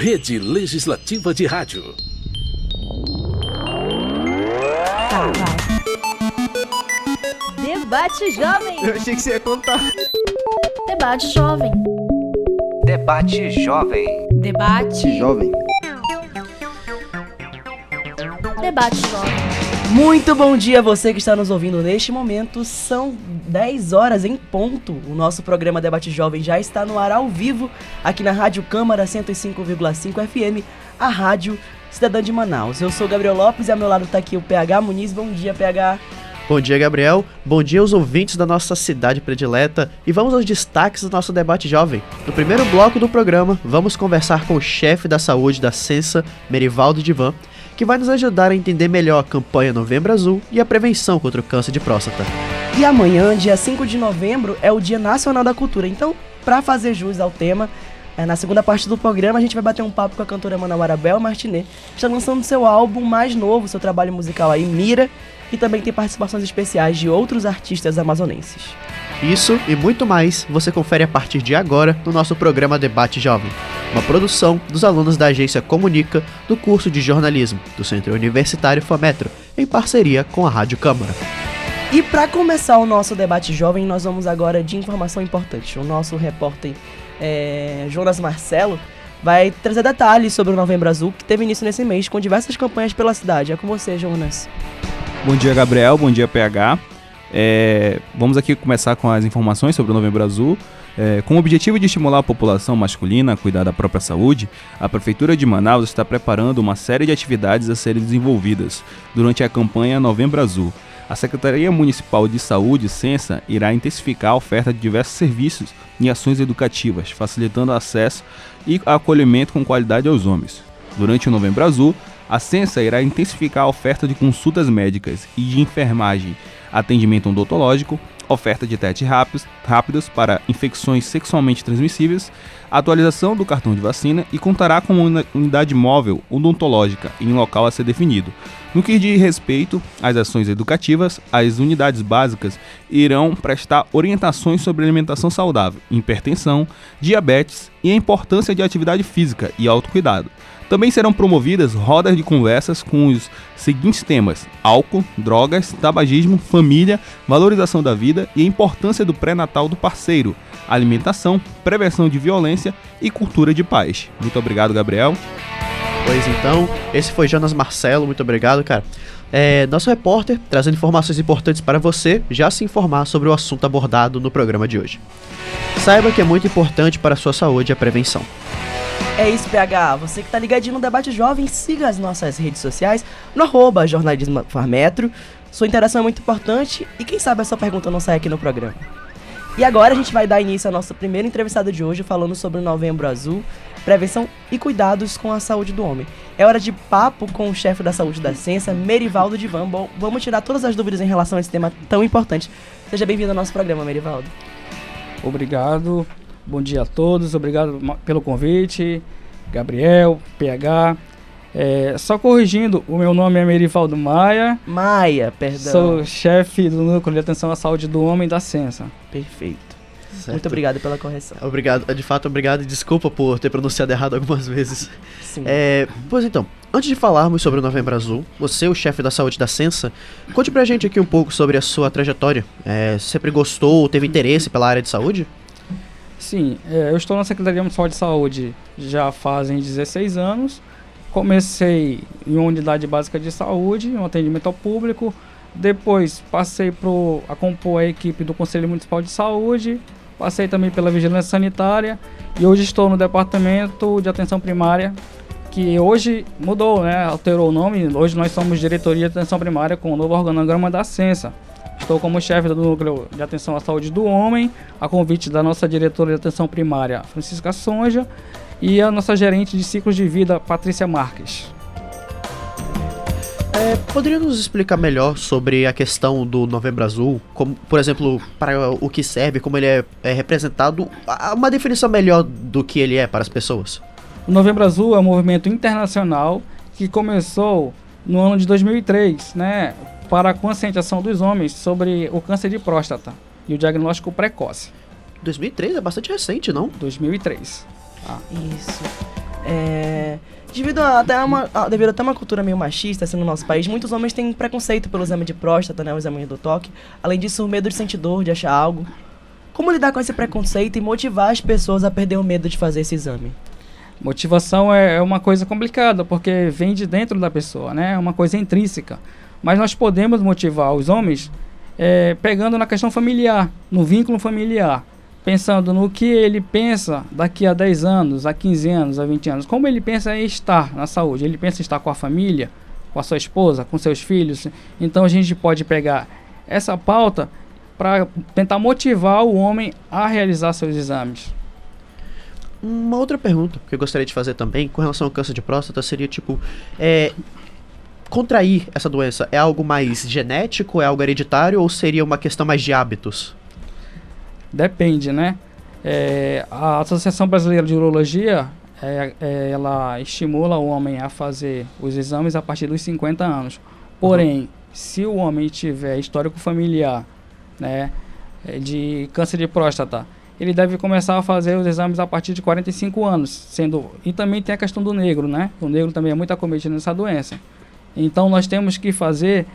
Rede Legislativa de Rádio. Debate Jovem. Eu achei que você ia contar. Debate Jovem. Debate Jovem. Debate. Jovem. Debate Jovem. Muito bom dia a você que está nos ouvindo neste momento. São 10 horas em ponto. O nosso programa Debate Jovem já está no ar ao vivo aqui na Rádio Câmara 105,5 FM, a Rádio Cidadã de Manaus. Eu sou Gabriel Lopes e ao meu lado está aqui o PH Muniz. Bom dia, PH. Bom dia, Gabriel. Bom dia aos ouvintes da nossa cidade predileta. E vamos aos destaques do nosso debate jovem. No primeiro bloco do programa, vamos conversar com o chefe da saúde da Censa, Merivaldo Divan, que vai nos ajudar a entender melhor a campanha Novembro Azul e a prevenção contra o câncer de próstata. E amanhã, dia 5 de novembro, é o Dia Nacional da Cultura. Então, para fazer jus ao tema, é, na segunda parte do programa a gente vai bater um papo com a cantora Manauara Bel Martinet, que está lançando seu álbum mais novo, seu trabalho musical aí, Mira, e também tem participações especiais de outros artistas amazonenses. Isso e muito mais você confere a partir de agora no nosso programa Debate Jovem, uma produção dos alunos da agência Comunica do curso de jornalismo do Centro Universitário FAMetro, em parceria com a Rádio Câmara. E para começar o nosso debate jovem, nós vamos agora de informação importante. O nosso repórter é, Jonas Marcelo vai trazer detalhes sobre o Novembro Azul, que teve início nesse mês, com diversas campanhas pela cidade. É com você, Jonas. Bom dia, Gabriel. Bom dia, PH. É, vamos aqui começar com as informações sobre o Novembro Azul. É, com o objetivo de estimular a população masculina a cuidar da própria saúde, a Prefeitura de Manaus está preparando uma série de atividades a serem desenvolvidas durante a campanha Novembro Azul. A Secretaria Municipal de Saúde, Censa, irá intensificar a oferta de diversos serviços e ações educativas, facilitando acesso e acolhimento com qualidade aos homens. Durante o Novembro Azul, a Censa irá intensificar a oferta de consultas médicas e de enfermagem, atendimento odontológico, oferta de testes rápidos, rápidos para infecções sexualmente transmissíveis, atualização do cartão de vacina e contará com uma unidade móvel odontológica em local a ser definido. No que diz respeito às ações educativas, as unidades básicas irão prestar orientações sobre alimentação saudável, hipertensão, diabetes e a importância de atividade física e autocuidado. Também serão promovidas rodas de conversas com os seguintes temas: álcool, drogas, tabagismo, família, valorização da vida e a importância do pré-natal do parceiro, alimentação, prevenção de violência e cultura de paz. Muito obrigado, Gabriel. Pois então, esse foi Jonas Marcelo, muito obrigado, cara. É, nosso repórter trazendo informações importantes para você já se informar sobre o assunto abordado no programa de hoje. Saiba que é muito importante para a sua saúde a prevenção. É isso, PH. Você que tá ligadinho no Debate Jovem, siga as nossas redes sociais no arroba jornalismo. Sua interação é muito importante e quem sabe a sua pergunta não sai aqui no programa. E agora a gente vai dar início ao nosso primeiro entrevistado de hoje falando sobre o Novembro Azul, prevenção e cuidados com a saúde do homem. É hora de papo com o chefe da saúde da ciência, Merivaldo Divan. Bom, vamos tirar todas as dúvidas em relação a esse tema tão importante. Seja bem-vindo ao nosso programa, Merivaldo. Obrigado. Bom dia a todos. Obrigado pelo convite. Gabriel, PH. É, só corrigindo, o meu nome é Merivaldo Maia. Maia, perdão. Sou chefe do Núcleo de Atenção à Saúde do Homem da Ciência. Perfeito. Certo? Muito obrigado pela correção. Obrigado, de fato, obrigado e desculpa por ter pronunciado errado algumas vezes. Sim. É, pois então, antes de falarmos sobre o Novembro Azul, você, o chefe da saúde da Censa, conte pra gente aqui um pouco sobre a sua trajetória. É, sempre gostou, teve interesse pela área de saúde? Sim, é, eu estou na Secretaria Municipal de Saúde já fazem 16 anos. Comecei em uma unidade básica de saúde, um atendimento ao público. Depois passei pro, a compor a equipe do Conselho Municipal de Saúde. Passei também pela Vigilância Sanitária. E hoje estou no Departamento de Atenção Primária, que hoje mudou, né? Alterou o nome. Hoje nós somos Diretoria de Atenção Primária com o novo organograma da Censa. Estou como chefe do Núcleo de Atenção à Saúde do Homem, a convite da nossa diretora de atenção primária, Francisca Sonja, e a nossa gerente de ciclos de vida, Patrícia Marques. É, poderia nos explicar melhor sobre a questão do Novembro Azul? Como, por exemplo, para o que serve, como ele é, é representado? Uma definição melhor do que ele é para as pessoas. O Novembro Azul é um movimento internacional que começou no ano de 2003, né, para a conscientização dos homens sobre o câncer de próstata e o diagnóstico precoce. 2003 é bastante recente, não? 2003. Isso. É, devido a, até uma, a- devido até uma cultura meio machista assim, no nosso país, muitos homens têm preconceito pelo exame de próstata, né, o exame do toque. Além disso, o medo de sentir dor, de achar algo. Como lidar com esse preconceito e motivar as pessoas a perder o medo de fazer esse exame? Motivação é, é uma coisa complicada, porque vem de dentro da pessoa, né? É uma coisa intrínseca. Mas nós podemos motivar os homens é, pegando na questão familiar, no vínculo familiar. Pensando no que ele pensa daqui a 10 anos, a 15 anos, a 20 anos. Como ele pensa em estar na saúde? Ele pensa em estar com a família, com a sua esposa, com seus filhos. Então a gente pode pegar essa pauta para tentar motivar o homem a realizar seus exames. Uma outra pergunta que eu gostaria de fazer também com relação ao câncer de próstata seria tipo, é, contrair essa doença é algo mais genético, é algo hereditário ou seria uma questão mais de hábitos? Depende, né? É, a Associação Brasileira de Urologia, é, é, ela estimula o homem a fazer os exames a partir dos 50 anos. Porém, se o homem tiver histórico familiar, né, é, de câncer de próstata, ele deve começar a fazer os exames a partir de 45 anos, sendo e também tem a questão do negro, né? O negro também é muito acometido nessa doença. Então nós temos que fazer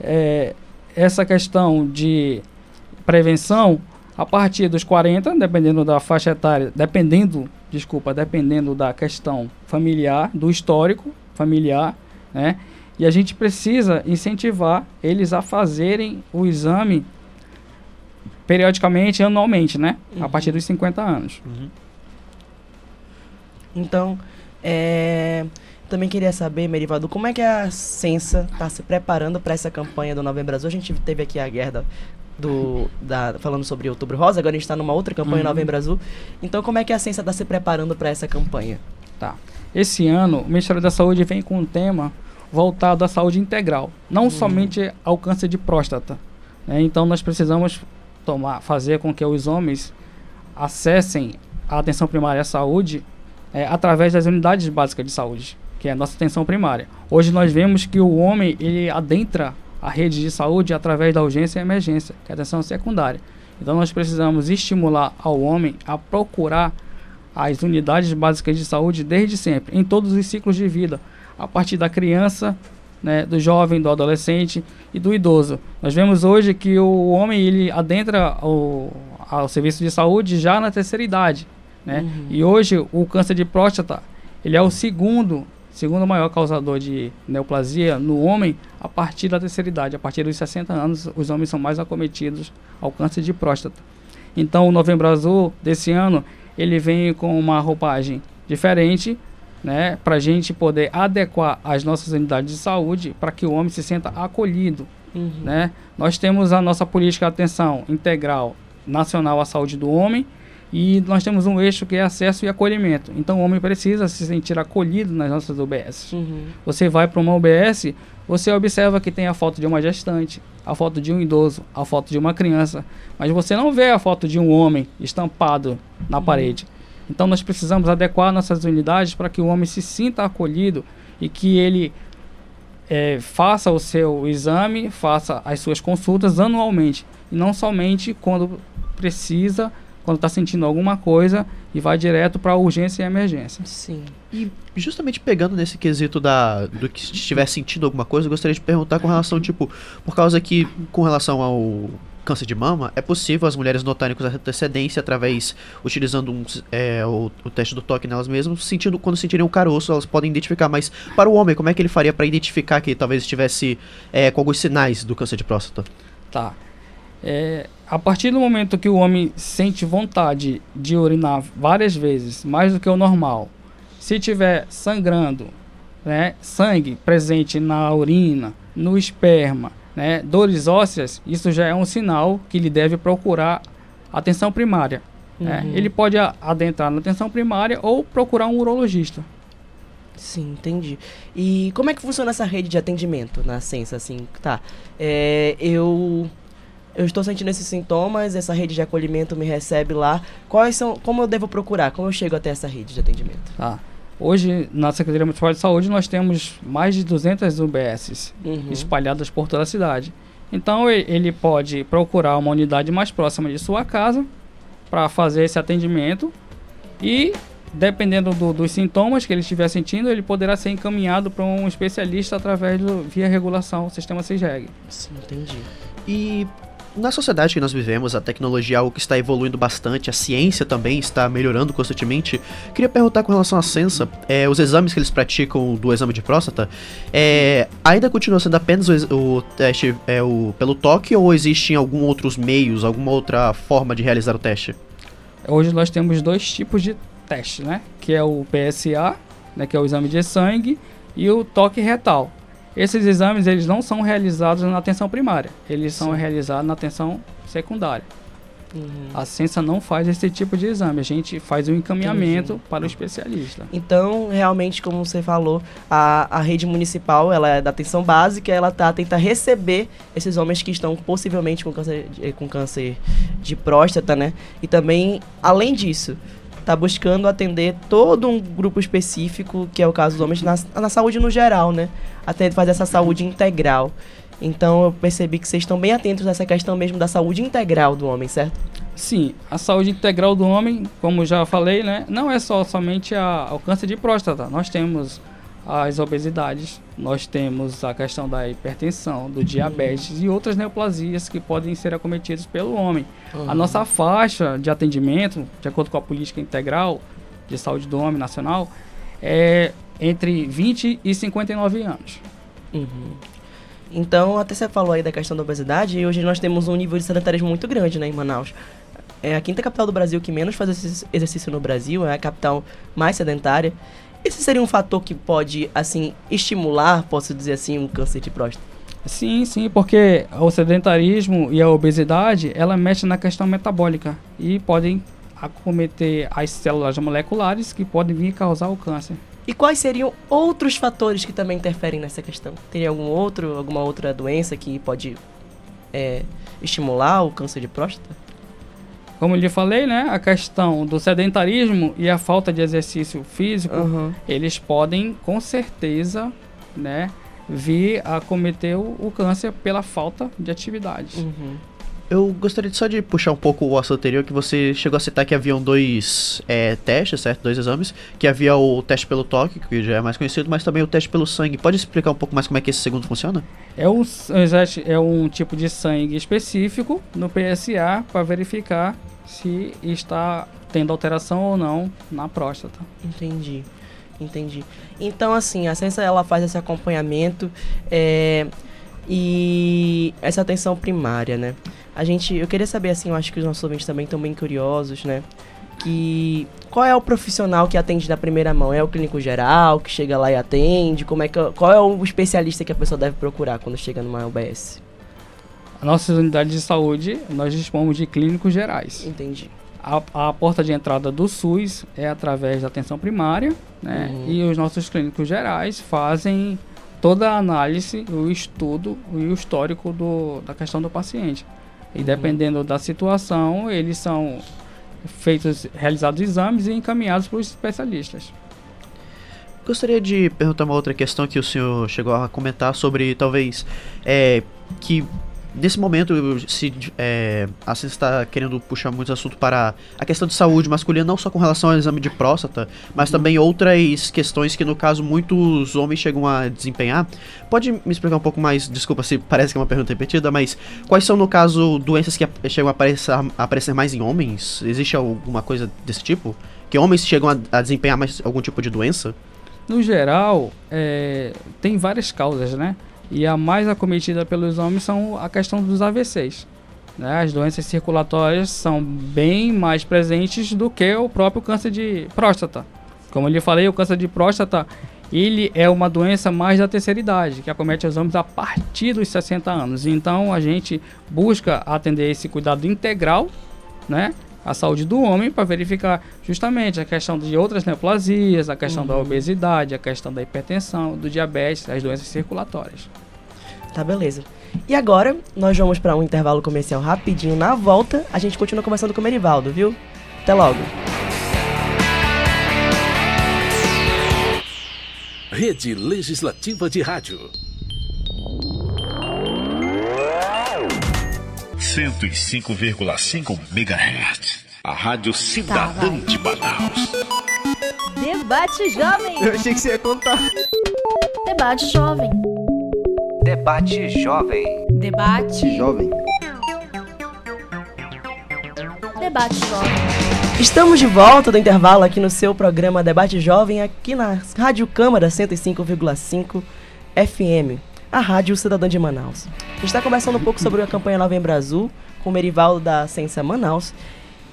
é, essa questão de prevenção a partir dos 40, dependendo da faixa etária, dependendo, desculpa, dependendo da questão familiar, do histórico familiar, né? E a gente precisa incentivar eles a fazerem o exame periodicamente, anualmente, né? A Uhum. partir dos 50 anos. Então, é, também queria saber, Merivaldo, como é que a Sensa está se preparando para essa campanha do Novembro Azul? A gente teve aqui a guerra do, da, falando sobre Outubro Rosa, agora a gente está numa outra campanha Uhum. Novembro Azul. Então, como é que a Sensa está se preparando para essa campanha? Tá. Esse ano, o Ministério da Saúde vem com um tema voltado à saúde integral, não somente ao câncer de próstata. né? Então, nós precisamos tomar, fazer com que os homens acessem a atenção primária à saúde é, através das unidades básicas de saúde, que é a nossa atenção primária. Hoje nós vemos que o homem ele adentra a rede de saúde através da urgência e emergência, que é a atenção secundária. Então nós precisamos estimular ao homem a procurar as unidades básicas de saúde desde sempre, em todos os ciclos de vida, a partir da criança, né, do jovem, do adolescente e do idoso. Nós vemos hoje que o homem ele adentra o, ao serviço de saúde já na terceira idade, né? E hoje o câncer de próstata ele é o segundo segundo maior causador de neoplasia no homem a partir da terceira idade. A partir dos 60 anos, os homens são mais acometidos ao câncer de próstata. Então, o Novembro Azul desse ano, ele vem com uma roupagem diferente, né, para a gente poder adequar as nossas unidades de saúde para que o homem se sinta acolhido, né? Nós temos a nossa política de atenção integral nacional à saúde do homem e nós temos um eixo que é acesso e acolhimento. Então, o homem precisa se sentir acolhido nas nossas UBS. Uhum. Você vai para uma UBS, você observa que tem a foto de uma gestante, a foto de um idoso, a foto de uma criança, mas você não vê a foto de um homem estampado na parede. Então nós precisamos adequar nossas unidades para que o homem se sinta acolhido e que ele eh, faça o seu exame, faça as suas consultas anualmente e não somente quando precisa, quando está sentindo alguma coisa e vai direto para urgência e emergência. Sim. E justamente pegando nesse quesito da do que estiver sentindo alguma coisa, eu gostaria de perguntar com relação, tipo, por causa que, com relação ao câncer de mama, é possível as mulheres notarem com antecedência através, utilizando um, é, o, o teste do toque nelas mesmas, sentindo, quando sentirem o caroço, elas podem identificar, mas para o homem, como é que ele faria para identificar que talvez estivesse é, com alguns sinais do câncer de próstata? Tá. É, a partir do momento que o homem sente vontade de urinar várias vezes, mais do que o normal, se tiver sangrando, né, sangue presente na urina, no esperma, né, dores ósseas, isso já é um sinal que ele deve procurar atenção primária. né. Uhum. Ele pode adentrar na atenção primária ou procurar um urologista. Sim, entendi. E como é que funciona essa rede de atendimento na Sensa, assim? Tá, é, eu... Eu estou sentindo esses sintomas, essa rede de acolhimento me recebe lá. Quais são... Como eu devo procurar? Como eu chego até essa rede de atendimento? Tá. Hoje, na Secretaria Municipal de Saúde, nós temos mais de 200 UBSs. Uhum. espalhadas por toda a cidade. Então ele pode procurar uma unidade mais próxima de sua casa para fazer esse atendimento e dependendo do- dos sintomas que ele estiver sentindo, ele poderá ser encaminhado para um especialista através do via regulação, sistema CISREG. Sim, entendi. E na sociedade que nós vivemos, a tecnologia é algo que está evoluindo bastante, a ciência também está melhorando constantemente. Queria perguntar com relação à Sensa, é, os exames que eles praticam do exame de próstata, é, ainda continua sendo apenas o, o teste é, o, pelo toque ou existem algum outros meios, alguma outra forma de realizar o teste? Hoje nós temos dois tipos de teste, né? Que é o PSA, né, que é o exame de sangue, e o toque retal. Esses exames eles não são realizados na atenção primária, eles são realizados na atenção secundária. Uhum. A ciência não faz esse tipo de exame, a gente faz o encaminhamento para o especialista. Então, realmente, como você falou, a, a rede municipal, ela é da atenção básica, ela tá tenta receber esses homens que estão possivelmente com câncer, de- com câncer de próstata, né? E também, além disso, tá buscando atender todo um grupo específico, que é o caso dos homens, na, na saúde no geral, né? Até fazer essa saúde integral. Então, eu percebi que vocês estão bem atentos nessa questão mesmo da saúde integral do homem, certo? Sim, a saúde integral do homem, como já falei, né, não é só somente a, o câncer de próstata. Nós temos as obesidades, nós temos a questão da hipertensão, do diabetes e outras neoplasias que podem ser acometidas pelo homem. A nossa faixa de atendimento, de acordo com a política integral de saúde do homem nacional, é entre 20 e 59 anos. Uhum. Então, até você falou aí da questão da obesidade, e hoje nós temos um nível de sedentarismo muito grande, né, em Manaus. É a quinta capital do Brasil que menos faz exercício- exercício no Brasil, é a capital mais sedentária. Esse seria um fator que pode, assim, estimular, posso dizer assim, um câncer de próstata? Sim, sim, porque o sedentarismo e a obesidade, ela mexe na questão metabólica e podem acometer as células moleculares que podem vir causar o câncer. E quais seriam outros fatores que também interferem nessa questão? Teria algum outro, alguma outra doença que pode é, estimular o câncer de próstata? Como eu lhe falei, né, a questão do sedentarismo e a falta de exercício físico, Uhum. eles podem com certeza, né, vir a cometer o, o câncer pela falta de atividade. Uhum. Eu gostaria só de puxar um pouco o assunto anterior, que você chegou a citar que haviam dois é, testes, certo? Dois exames. Que havia o teste pelo toque, que já é mais conhecido, mas também o teste pelo sangue. Pode explicar um pouco mais como é que esse segundo funciona? É um, é um tipo de sangue específico no PSA para verificar se está tendo alteração ou não na próstata. Entendi, entendi. Então, assim, a ciência ela faz esse acompanhamento é, e essa atenção primária, né? A gente, eu queria saber, assim, eu acho que os nossos ouvintes também estão bem curiosos, né? Que qual é o profissional que atende na primeira mão? É o clínico geral que chega lá e atende? Como é que, qual é o especialista que a pessoa deve procurar quando chega numa UBS? As nossas unidades de saúde, nós dispomos de clínicos gerais. Entendi. A, a porta de entrada do SUS é através da atenção primária, né? Uhum. E os nossos clínicos gerais fazem toda a análise, o estudo e o histórico do, da questão do paciente. E dependendo da situação, eles são feitos, realizados exames e encaminhados para os especialistas. Gostaria de perguntar uma outra questão que o senhor chegou a comentar sobre talvez é, que nesse momento se é, a ciência está querendo puxar muito assunto para a questão de saúde masculina, não só com relação ao exame de próstata, mas também outras questões que no caso muitos homens chegam a desempenhar. Pode me explicar um pouco mais, desculpa se parece que é uma pergunta repetida, mas quais são no caso doenças que chegam a aparecer, a aparecer mais em homens? Existe alguma coisa desse tipo? Que homens chegam a, a desempenhar mais algum tipo de doença? No geral, é, tem várias causas, né? E a mais acometida pelos homens são a questão dos AVCs. Né? As doenças circulatórias são bem mais presentes do que o próprio câncer de próstata. Como eu lhe falei, o câncer de próstata ele é uma doença mais da terceira idade, que acomete os homens a partir dos 60 anos. Então a gente busca atender esse cuidado integral, né? A saúde do homem para verificar justamente a questão de outras neoplasias, a questão da obesidade, a questão da hipertensão, do diabetes, as doenças circulatórias. Tá, beleza. E agora, nós vamos para um intervalo comercial rapidinho. Na volta, a gente continua conversando com o Merivaldo, viu? Até logo. Rede Legislativa de Rádio. 105,5 MHz. A Rádio Cidadã de Manaus. Debate Jovem. Eu achei que você ia contar. Debate Jovem. Debate Jovem. Debate. Jovem. Debate Jovem. Estamos de volta do intervalo aqui no seu programa Debate Jovem, aqui na Rádio Câmara 105,5 FM, a Rádio Cidadã de Manaus. A gente está conversando um pouco sobre a campanha Novembro Azul com o Merivaldo da Ciência Manaus.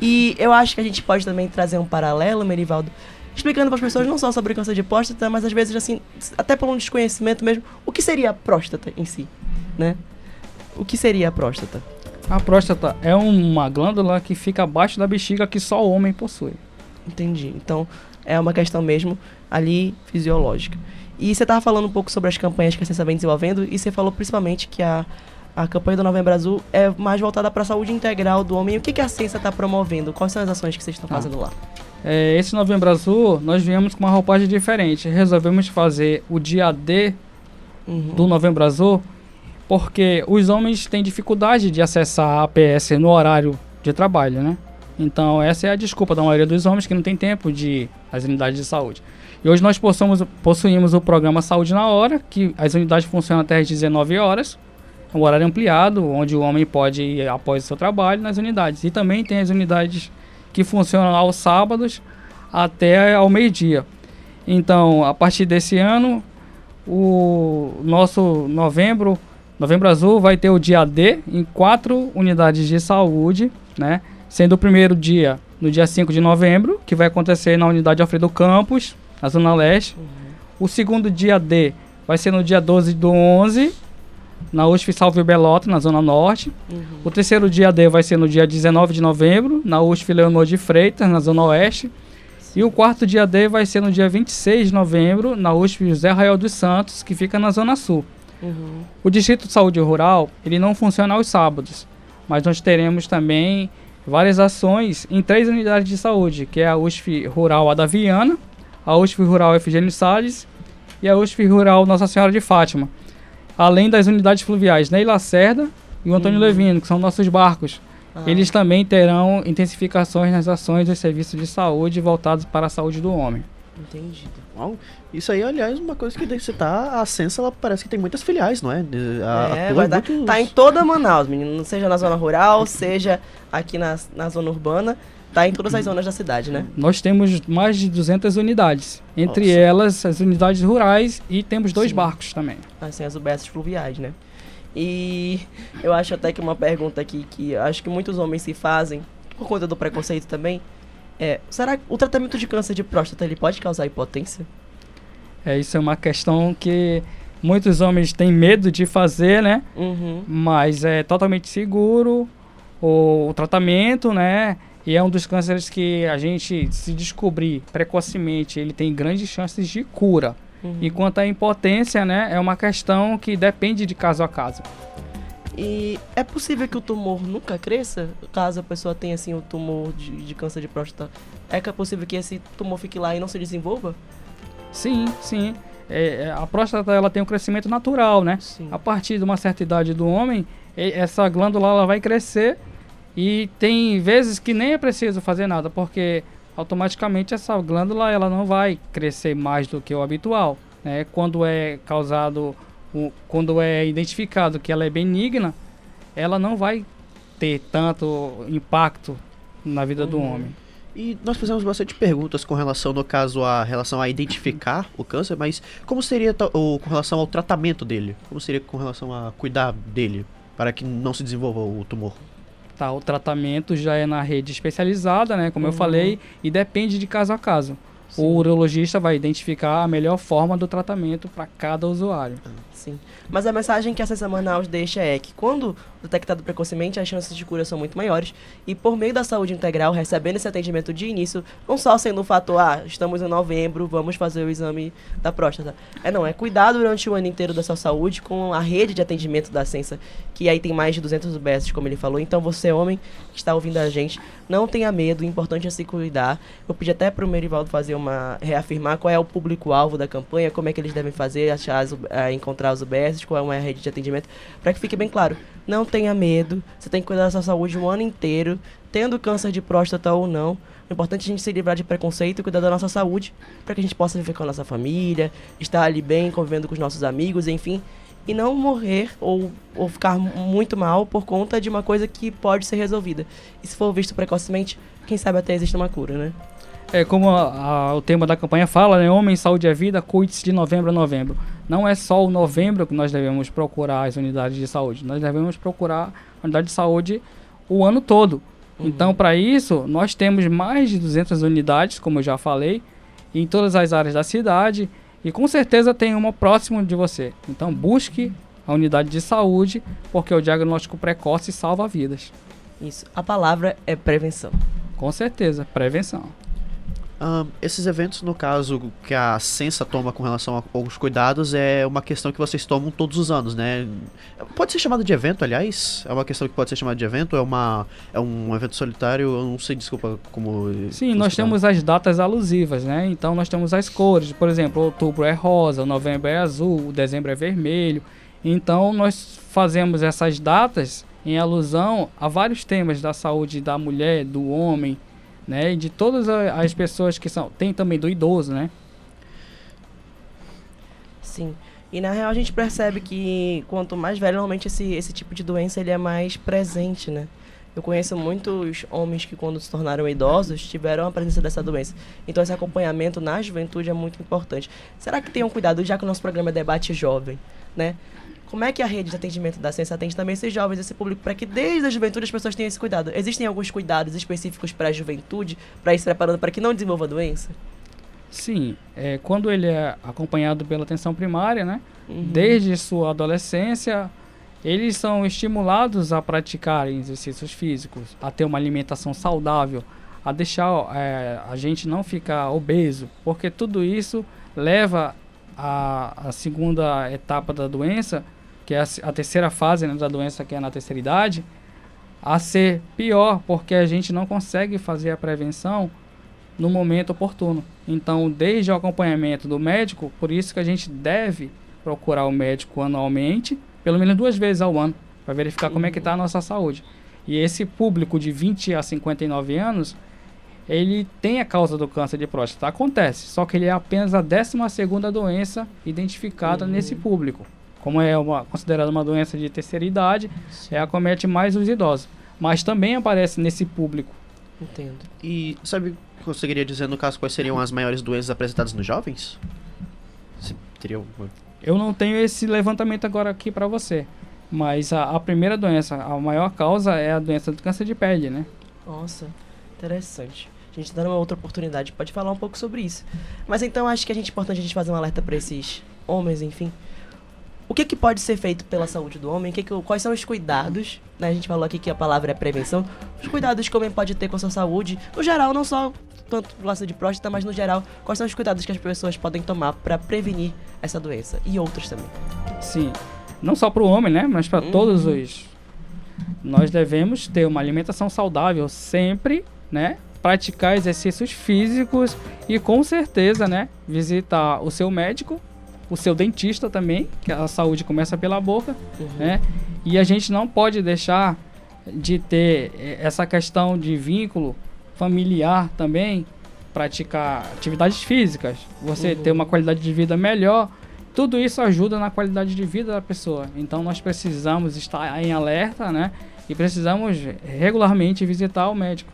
E eu acho que a gente pode também trazer um paralelo, Merivaldo, explicando para as pessoas não só sobre câncer de próstata, mas às vezes assim, até por um desconhecimento mesmo, o que seria a próstata em si, né? O que seria a próstata? A próstata é uma glândula que fica abaixo da bexiga que só o homem possui. Entendi. Então, é uma questão mesmo ali fisiológica. E você estava falando um pouco sobre as campanhas que a Ciência vem desenvolvendo, e você falou principalmente que a, a campanha do Novembro Azul é mais voltada para a saúde integral do homem. E o que, que a ciência está promovendo? Quais são as ações que vocês estão Ah. fazendo lá? É, esse Novembro Azul, nós viemos com uma roupagem diferente. Resolvemos fazer o dia D Uhum. do Novembro Azul porque os homens têm dificuldade de acessar a APS no horário de trabalho, né? Então essa é a desculpa da maioria dos homens que não tem tempo de ir às unidades de saúde. E hoje nós possuímos, o programa Saúde na Hora, que as unidades funcionam até às 19 horas, é um horário ampliado, onde o homem pode ir após o seu trabalho nas unidades. E também tem as unidades que funcionam aos sábados até ao meio-dia. Então, a partir desse ano, o nosso novembro, novembro azul, vai ter o dia D em quatro unidades de saúde, né? Sendo o primeiro dia no dia 5 de novembro, que vai acontecer na unidade Alfredo Campos, na Zona Leste. O segundo dia D vai ser no dia 12 do 11, na USP Salve Belota, na Zona Norte. O terceiro dia D vai ser no dia 19 de novembro, na USP Leonor de Freitas, na Zona Oeste. E o quarto dia D vai ser no dia 26 de novembro, na USP José Rael dos Santos, que fica na Zona Sul. Uhum. O Distrito de Saúde Rural, ele não funciona aos sábados, mas nós teremos também várias ações em três unidades de saúde, que é a USP Rural Adaviana, a USP Rural Efigênio Salles e a USP Rural Nossa Senhora de Fátima. Além das unidades fluviais Ney Lacerda e o Antônio Uhum. Levino, que são nossos barcos. Ah, Eles também terão intensificações nas ações dos serviços de saúde voltados para a saúde do homem. Entendido. Uau, Isso aí, aliás, uma coisa que daí você tá. A Sensa, ela parece que tem muitas filiais, não é? A- é, atua vai em dar, muitos- tá em toda Manaus, menino. Seja na zona rural, seja aqui na, na zona urbana. Tá em todas as zonas da cidade, né? Nós temos mais de 200 unidades, entre Nossa. elas as unidades rurais e temos dois Sim. barcos também. Assim, as UBS fluviais, né? E eu acho até que uma pergunta aqui que acho que muitos homens se fazem, por conta do preconceito também, é, será que o tratamento de câncer de próstata ele pode causar impotência? É, isso é uma questão que muitos homens têm medo de fazer, né? Uhum. Mas é totalmente seguro o, o tratamento, né? E é um dos cânceres que a gente, se descobrir precocemente, ele tem grandes chances de cura. uhum. E quanto à impotência, né? É uma questão que depende de caso a caso. E é possível que o tumor nunca cresça? Caso a pessoa tenha assim o tumor de, de câncer de próstata, é que é possível que esse tumor fique lá e não se desenvolva? Sim, sim. É, é, a próstata ela tem um crescimento natural, né? Sim. A partir de uma certa idade do homem, essa glândula ela vai crescer e tem vezes que nem é preciso fazer nada, porque automaticamente essa glândula ela não vai crescer mais do que o habitual. Né? Quando é causado, o- quando é identificado que ela é benigna, ela não vai ter tanto impacto na vida do Uhum. homem. E nós fizemos bastante perguntas com relação, no caso, a relação a identificar o câncer, mas como seria ta- o, com relação ao tratamento dele? Como seria com relação a cuidar dele para que não se desenvolva o tumor? Tá, o tratamento já é na rede especializada, né, como eu Uhum. falei, e depende de caso a caso. Sim. O urologista vai identificar a melhor forma do tratamento para cada usuário. Sim. Mas a mensagem que a Ciência Manaus deixa é que quando detectado precocemente, as chances de cura são muito maiores. E por meio da saúde integral, recebendo esse atendimento de início, não só sendo um fator, ah, estamos em novembro, vamos fazer o exame da próstata. É não, é cuidar durante o ano inteiro da sua saúde com a rede de atendimento da Ciência, que aí tem mais de 200 UBS, como ele falou. Então você, homem, que está ouvindo a gente, não tenha medo, o importante é se cuidar. Eu pedi até para o Merivaldo fazer uma, reafirmar qual é o público-alvo da campanha, como é que eles devem fazer, achar as, U- ah, encontrar os UBS, qual é a rede de atendimento, para que fique bem claro. Não tenha medo, você tem que cuidar da sua saúde o ano inteiro, tendo câncer de próstata ou não, O importante é a gente se livrar de preconceito e cuidar da nossa saúde para que a gente possa viver com a nossa família, estar ali bem, convivendo com os nossos amigos, enfim, e não morrer ou, ou ficar muito mal por conta de uma coisa que pode ser resolvida. E se for visto precocemente, quem sabe até existe uma cura, né? É como a- a- o tema da campanha fala, né? Homem, saúde é vida, cuide-se de novembro a novembro. Não é só o novembro que nós devemos procurar as unidades de saúde. Nós devemos procurar a unidade de saúde o ano todo. Então, para isso, nós temos mais de 200 unidades, como eu já falei, em todas as áreas da cidade. E com certeza tem uma próximo de você. Então, busque a unidade de saúde, porque o diagnóstico precoce salva vidas. Isso. A palavra é prevenção. Com certeza, prevenção. Ahn, esses eventos, no caso, que a Sensa toma com relação a- aos cuidados, é uma questão que vocês tomam todos os anos, né? Pode ser chamado de evento, aliás? É uma questão que pode ser chamada de evento? É, uma, é um evento solitário? Eu não sei, desculpa, como... Sim, nós temos as datas alusivas, né? Então nós temos as cores, por exemplo, outubro é rosa, novembro é azul, dezembro é vermelho. Então nós fazemos essas datas em alusão a vários temas da saúde da mulher, do homem, né? E de todas as pessoas que são. Tem também do idoso, né? Sim. E na real a gente percebe que quanto mais velho, normalmente esse, esse tipo de doença ele é mais presente, né? Eu conheço muitos homens que quando se tornaram idosos tiveram a presença dessa doença. Então esse acompanhamento na juventude é muito importante. Será que tem um cuidado, já que o nosso programa é debate jovem, né? Como é que a rede de atendimento da Ciência atende também esses jovens, esse público, para que desde a juventude as pessoas tenham esse cuidado? Existem alguns cuidados específicos para a juventude, para ir se preparando para que não desenvolva a doença? Sim, é, quando ele é acompanhado pela atenção primária, né? Uhum. Desde sua adolescência, eles são estimulados a praticarem exercícios físicos, a ter uma alimentação saudável, a deixar é, a gente não ficar obeso, porque tudo isso leva à, à segunda etapa da doença, que é a, a terceira fase né, da doença, que é na terceira idade, a ser pior, porque a gente não consegue fazer a prevenção no momento oportuno. Então, desde o acompanhamento do médico, por isso que a gente deve procurar o médico anualmente, pelo menos duas vezes ao ano, para verificar como é que está a nossa saúde. E esse público de 20 a 59 anos, ele tem a causa do câncer de próstata. Acontece, só que ele é apenas a 12ª doença identificada nesse público. Como é uma, considerada uma doença de terceira idade, é acomete mais os idosos. Mas também aparece nesse público. Entendo. E sabe, conseguiria dizer, no caso, quais seriam as maiores doenças apresentadas nos jovens? Se teria alguma... Eu não tenho esse levantamento agora aqui para você. Mas a, a primeira doença, a maior causa é a doença do câncer de pele, né? Nossa, interessante. A gente tá dando uma outra oportunidade, pode falar um pouco sobre isso. Mas então acho que a gente é importante a gente fazer um alerta para esses homens, enfim. O que, que pode ser feito pela saúde do homem? Que que- quais são os cuidados? né? A gente falou aqui que a palavra é prevenção. Os cuidados que o homem pode ter com a sua saúde, no geral, não só tanto lado de próstata, mas no geral, quais são os cuidados que as pessoas podem tomar para prevenir essa doença e outros também. Sim. Não só para o homem, né? Mas para Uhum. todos os. Nós devemos ter uma alimentação saudável sempre, né? Praticar exercícios físicos e com certeza, né? Visitar o seu médico, o seu dentista também, que a saúde começa pela boca, né? E a gente não pode deixar de ter eh, essa questão de vínculo familiar também, praticar atividades físicas, você ter uma qualidade de vida melhor, tudo isso ajuda na qualidade de vida da pessoa. Então nós precisamos estar em alerta, né? E precisamos regularmente visitar o médico.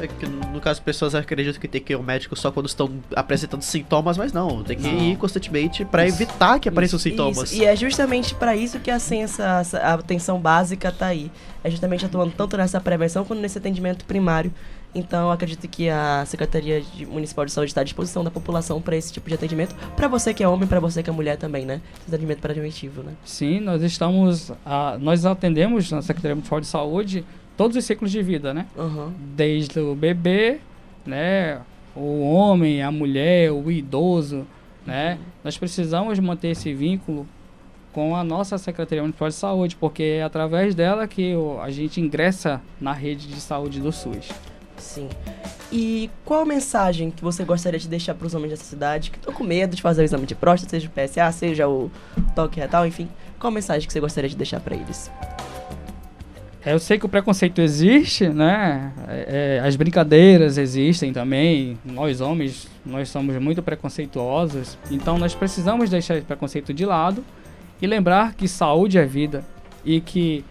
É que, no caso, pessoas acreditam que tem que ir ao médico só quando estão apresentando sintomas, mas não, tem que Não. ir constantemente pra evitar que apareçam sintomas. Isso, E é justamente para isso que a ciência, a atenção básica tá aí. É justamente atuando tanto nessa prevenção quanto nesse atendimento primário. Então, eu acredito que a Secretaria de- Municipal de Saúde está à disposição da população para esse tipo de atendimento. Para você que é homem, para você que é mulher também, né? Esse atendimento preventivo, né? Sim, nós estamos. a- nós atendemos na Secretaria Municipal de Saúde todos os ciclos de vida, né? Aham. desde o bebê, né, o homem, a mulher, o idoso, né? Nós precisamos manter esse vínculo com a nossa Secretaria Municipal de Saúde, porque é através dela que a gente ingressa na rede de saúde do SUS. Sim. E qual mensagem que você gostaria de deixar para os homens dessa cidade que estão com medo de fazer o exame de próstata, seja o PSA, seja o toque retal, enfim? Qual mensagem que você gostaria de deixar para eles? É, Eu sei que o preconceito existe, né? É, é, as brincadeiras existem também. Nós homens, nós somos muito preconceituosos. Então nós precisamos deixar esse preconceito de lado e lembrar que saúde é vida e que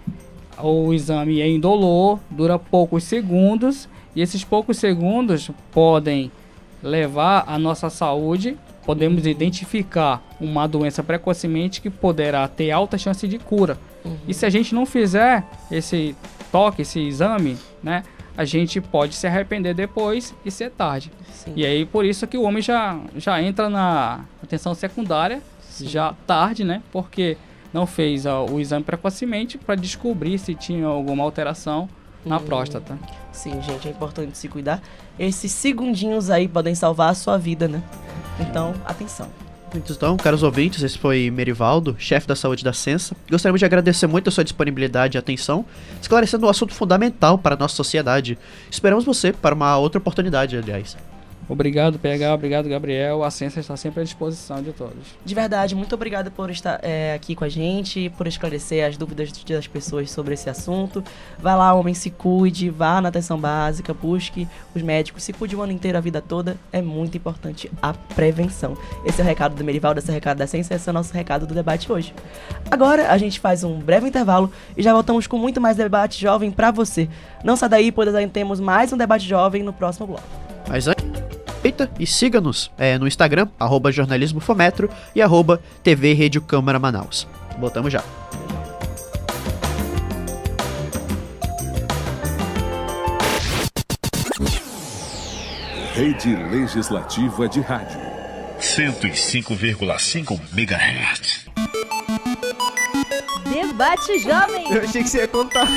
o exame é indolor, dura poucos segundos e esses poucos segundos podem levar à nossa saúde. Podemos identificar uma doença precocemente que poderá ter alta chance de cura. E se a gente não fizer esse toque, esse exame, né, a gente pode se arrepender depois e ser tarde. Sim. E aí por isso que o homem já, já entra na atenção secundária já tarde, né? Porque não fez ó, o exame precocemente para descobrir se tinha alguma alteração na Hum. próstata. Sim, gente, é importante se cuidar. Esses segundinhos aí podem salvar a sua vida, né? Então, atenção. Então, caros ouvintes, esse foi Merivaldo, chefe da saúde da Sensa. Gostaríamos de agradecer muito a sua disponibilidade e atenção, esclarecendo um assunto fundamental para a nossa sociedade. Esperamos você para uma outra oportunidade, aliás. Obrigado, PH, obrigado, Gabriel. A ciência está sempre à disposição de todos. De verdade, muito obrigado por estar é, aqui com a gente, por esclarecer as dúvidas das pessoas sobre esse assunto. Vai lá, homem, se cuide, vá na atenção básica, busque os médicos, se cuide o ano inteiro, a vida toda. É muito importante a prevenção. Esse é o recado do Merivaldo, esse é o recado da ciência, esse é o nosso recado do debate hoje. Agora a gente faz um breve intervalo e já voltamos com muito mais debate jovem pra você. Não sai daí, pois ainda temos mais um debate jovem no próximo bloco. Mas antes, aproveita e siga-nos é, no Instagram, arroba jornalismofometro e arroba TV Rede Câmara Manaus. Voltamos já. Rede Legislativa de Rádio. 105,5 MHz. Debate Jovem. achei que você ia contar.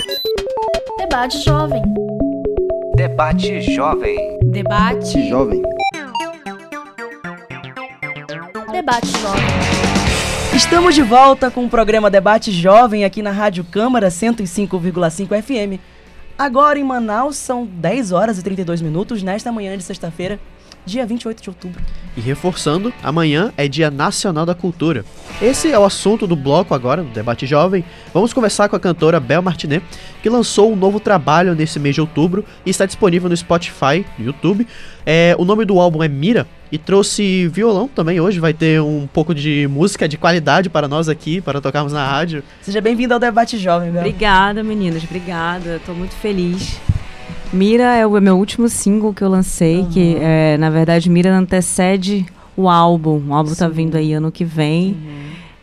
Debate Jovem. Debate Jovem. Debate. Jovem. Debate Jovem. Estamos de volta com o programa Debate Jovem aqui na Rádio Câmara 105,5 FM. Agora em Manaus são 10 horas e 32 minutos nesta manhã de sexta-feira, dia 28 de outubro. E reforçando, amanhã é Dia Nacional da Cultura. Esse é o assunto do bloco agora, no Debate Jovem. Vamos conversar com a cantora Bel Martinet, que lançou um novo trabalho nesse mês de outubro e está disponível no Spotify, no YouTube. É, o nome do álbum é Mira e trouxe violão também hoje. Vai ter um pouco de música de qualidade para nós aqui, para tocarmos na rádio. Seja bem-vindo ao Debate Jovem, Bel. Obrigada, meninas. Obrigada. Tô muito feliz. Mira é o meu último single que eu lancei, que é, na verdade Mira antecede o álbum. O álbum tá vindo aí ano que vem.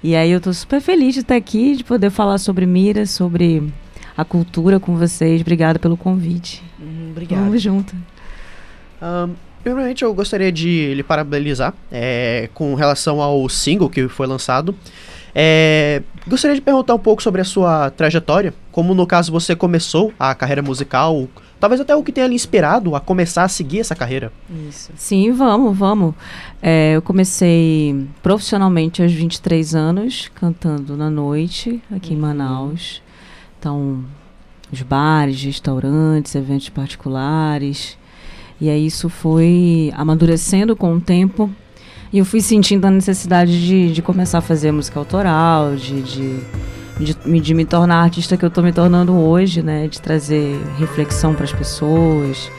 E aí eu tô super feliz de estar aqui, de poder falar sobre Mira, sobre a cultura com vocês. Obrigada pelo convite. Hum, obrigado. Vamos junto. Ahn, primeiramente, eu gostaria de lhe parabenizar é, com relação ao single que foi lançado. É, gostaria de perguntar um pouco sobre a sua trajetória, como no caso você começou a carreira musical, talvez até o que tenha lhe inspirado a começar a seguir essa carreira. Isso. Sim, vamos, vamos. É, eu comecei profissionalmente aos 23 anos, cantando na noite, aqui em Manaus. Então, os bares, restaurantes, eventos particulares. E aí isso foi amadurecendo com o tempo. E eu fui sentindo a necessidade de, de começar a fazer música autoral, de, de, de, me- de me tornar a artista que eu estou me tornando hoje, né? De trazer reflexão para as pessoas,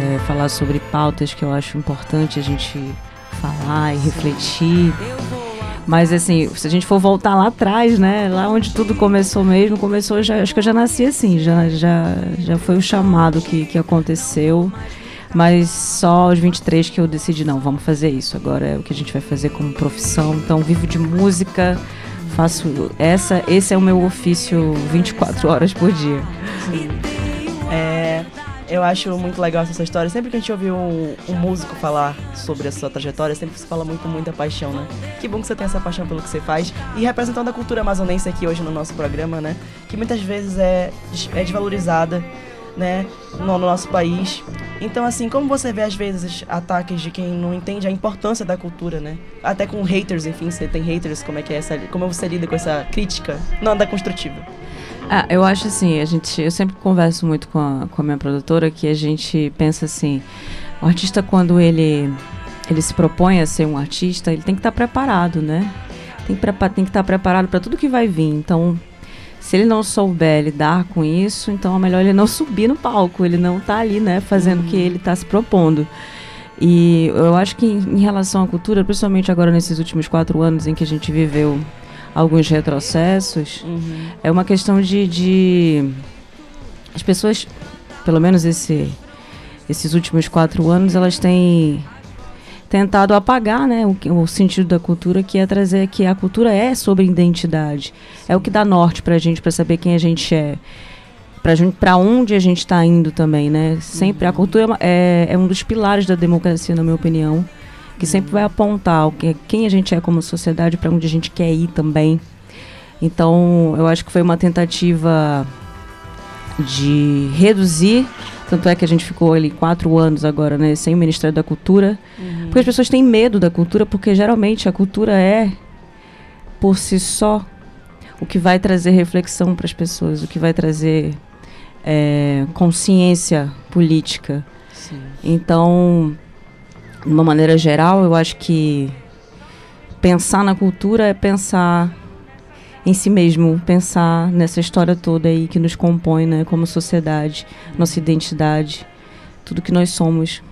é, falar sobre pautas que eu acho importante a gente falar e refletir. Mas assim, se a gente for voltar lá atrás, né? Lá onde tudo começou mesmo, começou já. Acho que eu já nasci assim, já, já, já foi o chamado que, que aconteceu. Mas só aos 23 que eu decidi, não, vamos fazer isso. Agora é o que a gente vai fazer como profissão. Então, vivo de música, faço. Essa, esse é o meu ofício 24 horas por dia. É, eu acho muito legal essa sua história. Sempre que a gente ouve um, um músico falar sobre a sua trajetória, sempre se fala muito muita paixão, né? Que bom que você tem essa paixão pelo que você faz. E representando a cultura amazonense aqui hoje no nosso programa, né? Que muitas vezes é, é desvalorizada, né? No, no nosso país. Então, assim, como você vê às vezes ataques de quem não entende a importância da cultura, né? Até com haters, enfim, você tem haters, como é que é essa. Como você lida com essa crítica? Nada construtiva. Ah, eu acho assim, a gente, eu sempre converso muito com a, com a minha produtora que a gente pensa assim, o artista quando ele ele se propõe a ser um artista, ele tem que estar preparado, né? Tem que tem que estar preparado para tudo que vai vir. Então, se ele não souber lidar com isso, então é melhor ele não subir no palco, ele não tá ali, né, fazendo o que ele está se propondo. E eu acho que em, em relação à cultura, principalmente agora nesses últimos quatro anos em que a gente viveu alguns retrocessos, é uma questão de, de as pessoas, pelo menos esse, esses últimos quatro anos, elas têm tentado apagar né, o, o sentido da cultura, que é trazer que a cultura é sobre identidade. É o que dá norte pra gente, pra saber quem a gente é. Pra onde a gente está indo também, né? Sempre a cultura é é, é um dos pilares da democracia, na minha opinião, que sempre vai apontar o que, quem a gente é como sociedade, para onde a gente quer ir também. Então, eu acho que foi uma tentativa de reduzir, tanto é que a gente ficou ali quatro anos agora, né, sem o Ministério da Cultura, porque as pessoas têm medo da cultura, porque geralmente a cultura é, por si só, o que vai trazer reflexão para as pessoas, o que vai trazer é, consciência política. Sim. Então, de uma maneira geral, eu acho que pensar na cultura é pensar em si mesmo, pensar nessa história toda aí que nos compõe, né, como sociedade, nossa identidade, tudo que nós somos.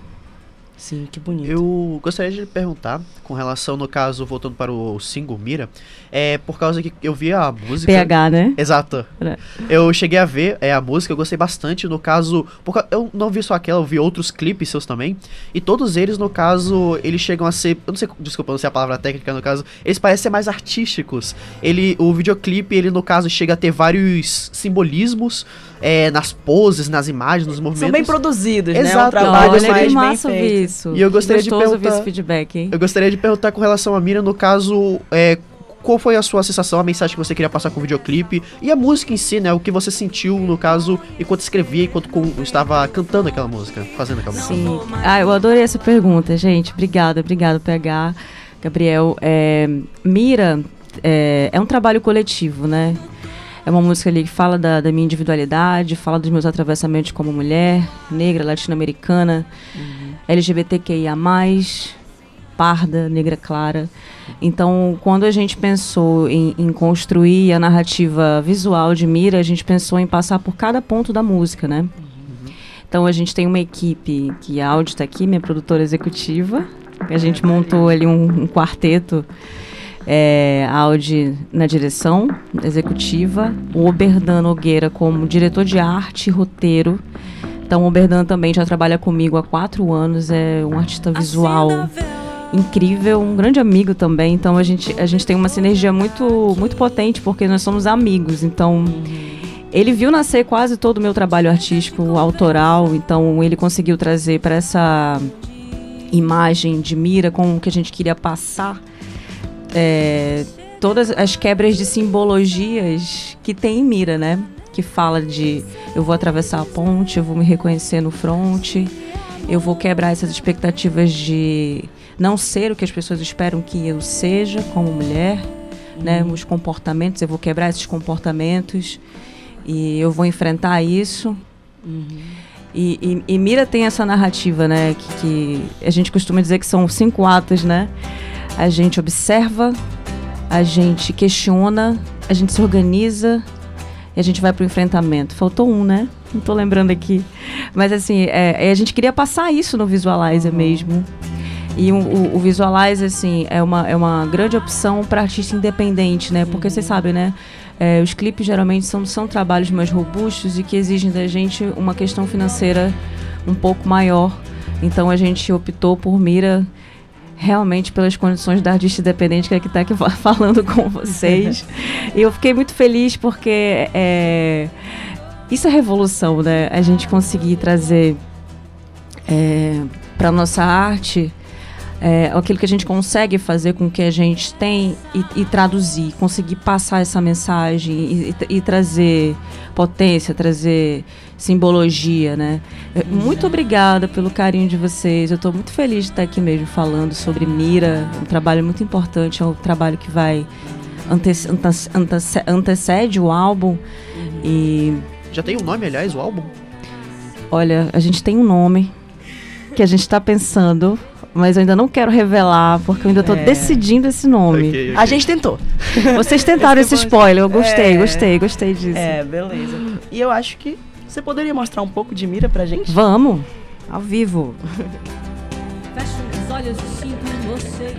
Sim, que bonito. Eu gostaria de perguntar, com relação, no caso, voltando para o single Mira, é por causa que eu vi a música. PH, né? Exato. É. Eu cheguei a ver é, a música, eu gostei bastante. No caso, por eu não vi só aquela, eu vi outros clipes seus também. E todos eles, no caso, eles chegam a ser. Eu não sei, desculpa, eu não sei a palavra técnica, no caso. Eles parecem ser mais artísticos. Ele, o videoclipe, ele, no caso, chega a ter vários simbolismos é, nas poses, nas imagens, nos movimentos. São bem produzidos, né? Um Exato. trabalho Olha mais que massa ouvir feito. isso. E eu gostaria de perguntar- esse feedback, hein? Eu gostaria de perguntar com relação a Mira, no caso, é, qual foi a sua sensação, a mensagem que você queria passar com o videoclipe e a música em si, né? O que você sentiu, no caso, enquanto escrevia, enquanto com- estava cantando aquela música, fazendo aquela música. Sim. Ah, eu adorei essa pergunta, gente. Obrigada, obrigada, PH. Gabriel, é, Mira é, é um trabalho coletivo, né? É uma música ali que fala da, da minha individualidade, fala dos meus atravessamentos como mulher, negra, latino-americana, LGBTQIA+, parda, negra clara. Então, quando a gente pensou em, em construir a narrativa visual de Mira, a gente pensou em passar por cada ponto da música, né? Então a gente tem uma equipe que a Audi está aqui, minha produtora executiva. A gente montou ali um, um quarteto. É, Audi na direção executiva, o Oberdan Nogueira como diretor de arte e roteiro. Então o Oberdan também já trabalha comigo há quatro anos, é um artista visual incrível, um grande amigo também. Então a gente, a gente tem uma sinergia muito, muito potente porque nós somos amigos. Então ele viu nascer quase todo o meu trabalho artístico autoral, então ele conseguiu trazer para essa imagem de mira com o que a gente queria passar é, todas as quebras de simbologias que tem em mira, né? Que fala de eu vou atravessar a ponte, eu vou me reconhecer no fronte, eu vou quebrar essas expectativas de não ser o que as pessoas esperam que eu seja como mulher, né? Os comportamentos, eu vou quebrar esses comportamentos e eu vou enfrentar isso. E, e- e Mira tem essa narrativa, né? Que, que a gente costuma dizer que são cinco atos, né? A gente observa, a gente questiona, a gente se organiza e a gente vai pro enfrentamento. Faltou um, né? Não tô lembrando aqui. Mas assim, é, é, a gente queria passar isso no Visualizer mesmo. E o, o, o Visualize, assim, é uma, é uma grande opção para artista independente, né? Porque vocês sabem, né? É, os clipes geralmente são, são trabalhos mais robustos e que exigem da gente uma questão financeira um pouco maior. Então a gente optou por Mira realmente pelas condições da artista independente que é que está aqui fa- falando com vocês. e eu fiquei muito feliz porque é, isso é revolução, né? A gente conseguir trazer para nossa arte é, aquilo que a gente consegue fazer com o que a gente tem e, e traduzir, conseguir passar essa mensagem e, e- e trazer potência, trazer simbologia, né? Muito obrigada pelo carinho de vocês. Eu estou muito feliz de estar aqui mesmo falando sobre Mira, um trabalho muito importante, é um trabalho que vai antece- antecede o álbum e Já tem um nome, aliás, o álbum? Olha, a gente tem um nome que a gente está pensando. Mas eu ainda não quero revelar, porque eu ainda tô É. decidindo esse nome. Ok, ok. A gente tentou. Vocês tentaram Esse spoiler, eu gostei, É. gostei, gostei disso. É, beleza. E eu acho que você poderia mostrar um pouco de mira pra gente? Vamos, ao vivo. Fecho meus olhos e sinto em você.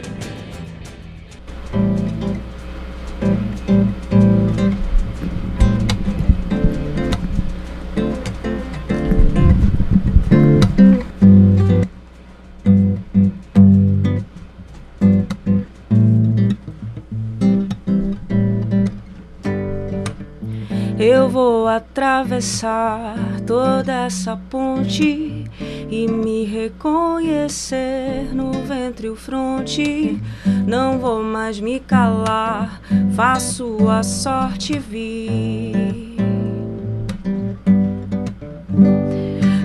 Vou atravessar toda essa ponte e me reconhecer no ventre o fronte. Não vou mais me calar, faço a sorte vir.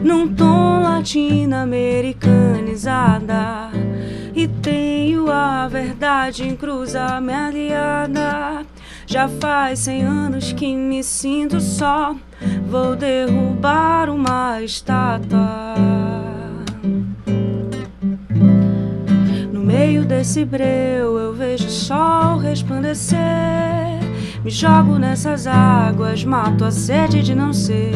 Num tom latino-americanizada e tenho a verdade em cruzar minha aliada. Já faz cem anos que me sinto só. Vou derrubar uma estátua. No meio desse breu eu vejo o sol resplandecer. Me jogo nessas águas, mato a sede de não ser.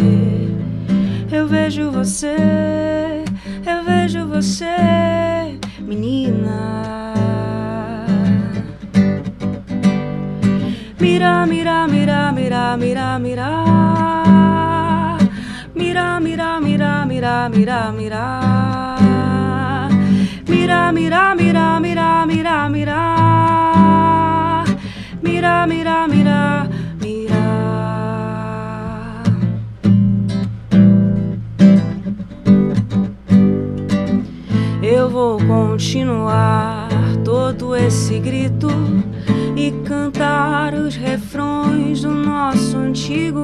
Eu vejo você, eu vejo você, menina. Mira, mira, mira, mira, mira, mira. Mira, mira, mira, mira, mira, mira. Mira, mira, mira, mira, mira, mira. Mira, mira, mira, mira. Eu vou continuar todo esse grito e cantar os refrões do nosso antigo.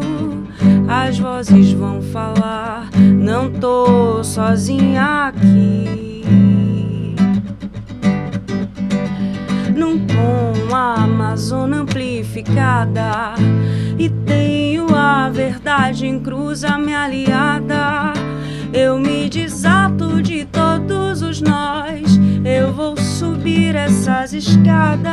As vozes vão falar, não tô sozinha aqui. Num tom amazona amplificada e tenho a verdade em cruz a minha aliada. Eu me desato de todos os nós. Eu vou subir essas escadas.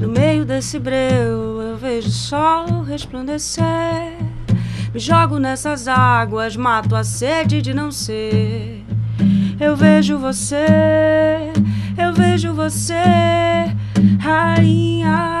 No meio desse breu eu vejo o sol resplandecer. Me jogo nessas águas, mato a sede de não ser. Eu vejo você, eu vejo você, rainha.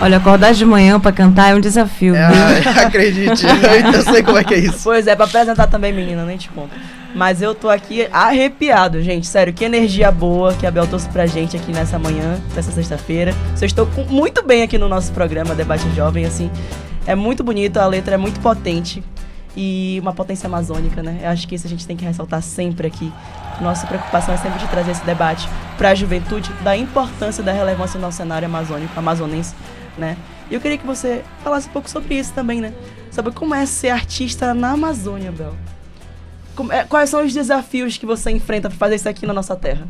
Olha, acordar de manhã pra cantar é um desafio. Ah, acredite, eu, sei como é que é isso. Pois é, pra apresentar também, menina, nem te conto. Mas eu tô aqui arrepiado, gente. Sério, que energia boa que a Bel trouxe pra gente aqui nessa manhã, nessa sexta-feira. Vocês estão muito bem aqui no nosso programa Debate Jovem, assim. É muito bonito, a letra é muito potente. E uma potência amazônica, né? Eu acho que isso a gente tem que ressaltar sempre aqui. Nossa preocupação é sempre de trazer esse debate pra juventude, da importância da relevância do nosso cenário amazônico, amazonense, né? E eu queria que você falasse um pouco sobre isso também, né? Sobre como é ser artista na Amazônia, Bel. É, quais são os desafios que você enfrenta pra fazer isso aqui na nossa terra?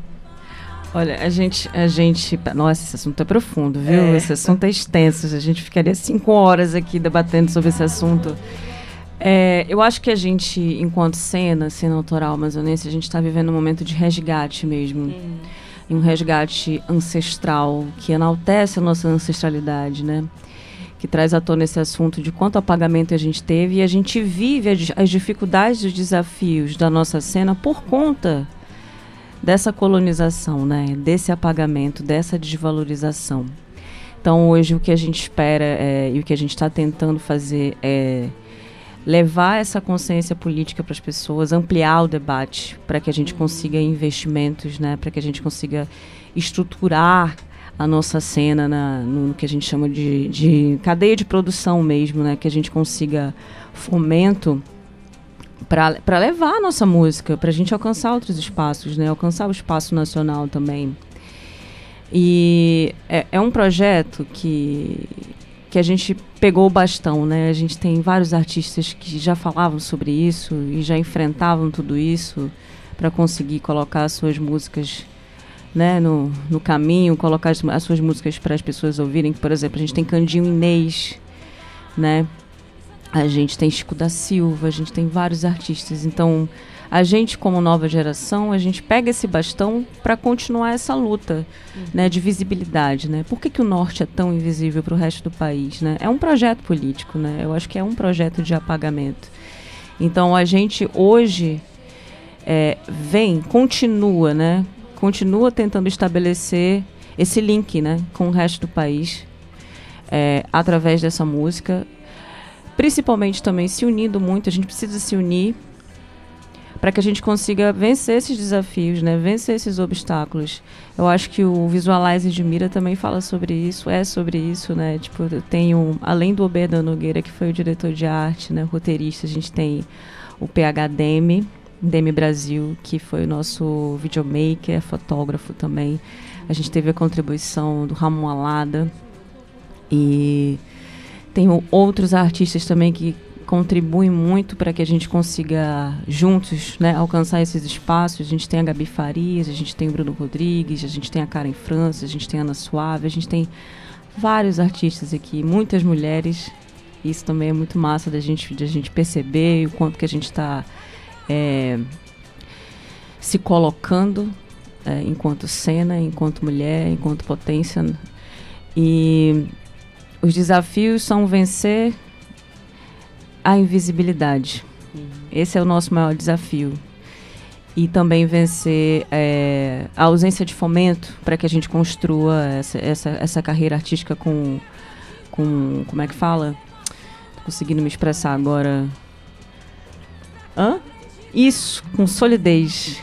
Olha, a gente, a gente. Nossa, esse assunto é profundo, viu? É. Esse assunto é extenso. A gente ficaria cinco horas aqui debatendo sobre esse assunto. É, eu acho que a gente, enquanto cena, cena autoral amazonense, a gente está vivendo um momento de resgate mesmo. E um resgate ancestral que enaltece a nossa ancestralidade, né? Que traz à tona esse assunto de quanto apagamento a gente teve e a gente vive as, dificuldades e os desafios da nossa cena por conta dessa colonização, né? Desse apagamento, dessa desvalorização. Então hoje o que a gente espera é, e o que a gente está tentando fazer é levar essa consciência política para as pessoas, ampliar o debate para que a gente consiga investimentos, né? Para que a gente consiga estruturar a nossa cena na, no que a gente chama de, de cadeia de produção mesmo, né? Que a gente consiga fomento para levar a nossa música, para a gente alcançar outros espaços, né? Alcançar o espaço nacional também. E é, é um projeto que, que a gente pegou o bastão, né? A gente tem vários artistas que já falavam sobre isso e já enfrentavam tudo isso para conseguir colocar as suas músicas né, no, no caminho, colocar as, as suas músicas para as pessoas ouvirem. Por exemplo, a gente tem Candinho Inês, né? A gente tem Chico da Silva, a gente tem vários artistas. Então, a gente como nova geração, a gente pega esse bastão para continuar essa luta, né, de visibilidade, né? Por que, que o norte é tão invisível para o resto do país, né? É um projeto político, né? Eu acho que é um projeto de apagamento. Então, a gente hoje é, vem, continua, né? Continua tentando estabelecer esse link, né, com o resto do país, é, através dessa música, principalmente também se unindo muito. A gente precisa se unir para que a gente consiga vencer esses desafios, né? Vencer esses obstáculos. Eu acho que o Visualize de Mira também fala sobre isso, é sobre isso, né? Tipo, eu tenho, além do Obeda Nogueira, que foi o diretor de arte, né, roteirista, a gente tem o PH Demi, Demi Brasil, que foi o nosso videomaker, fotógrafo também. A gente teve a contribuição do Ramon Alada e tem outros artistas também que contribuem muito para que a gente consiga juntos né, alcançar esses espaços. A gente tem a Gabi Farias, a gente tem o Bruno Rodrigues, a gente tem a Karen França, a gente tem a Ana Suave, a gente tem vários artistas aqui, muitas mulheres. Isso também é muito massa da gente, da gente perceber o quanto que a gente está é, se colocando é, enquanto cena, enquanto mulher, enquanto potência. E os desafios são vencer a invisibilidade. Esse é o nosso maior desafio. E também vencer é, a ausência de fomento para que a gente construa essa, essa, essa carreira artística com, com. Como é que fala? Tô conseguindo me expressar agora. Hã? Isso, com solidez.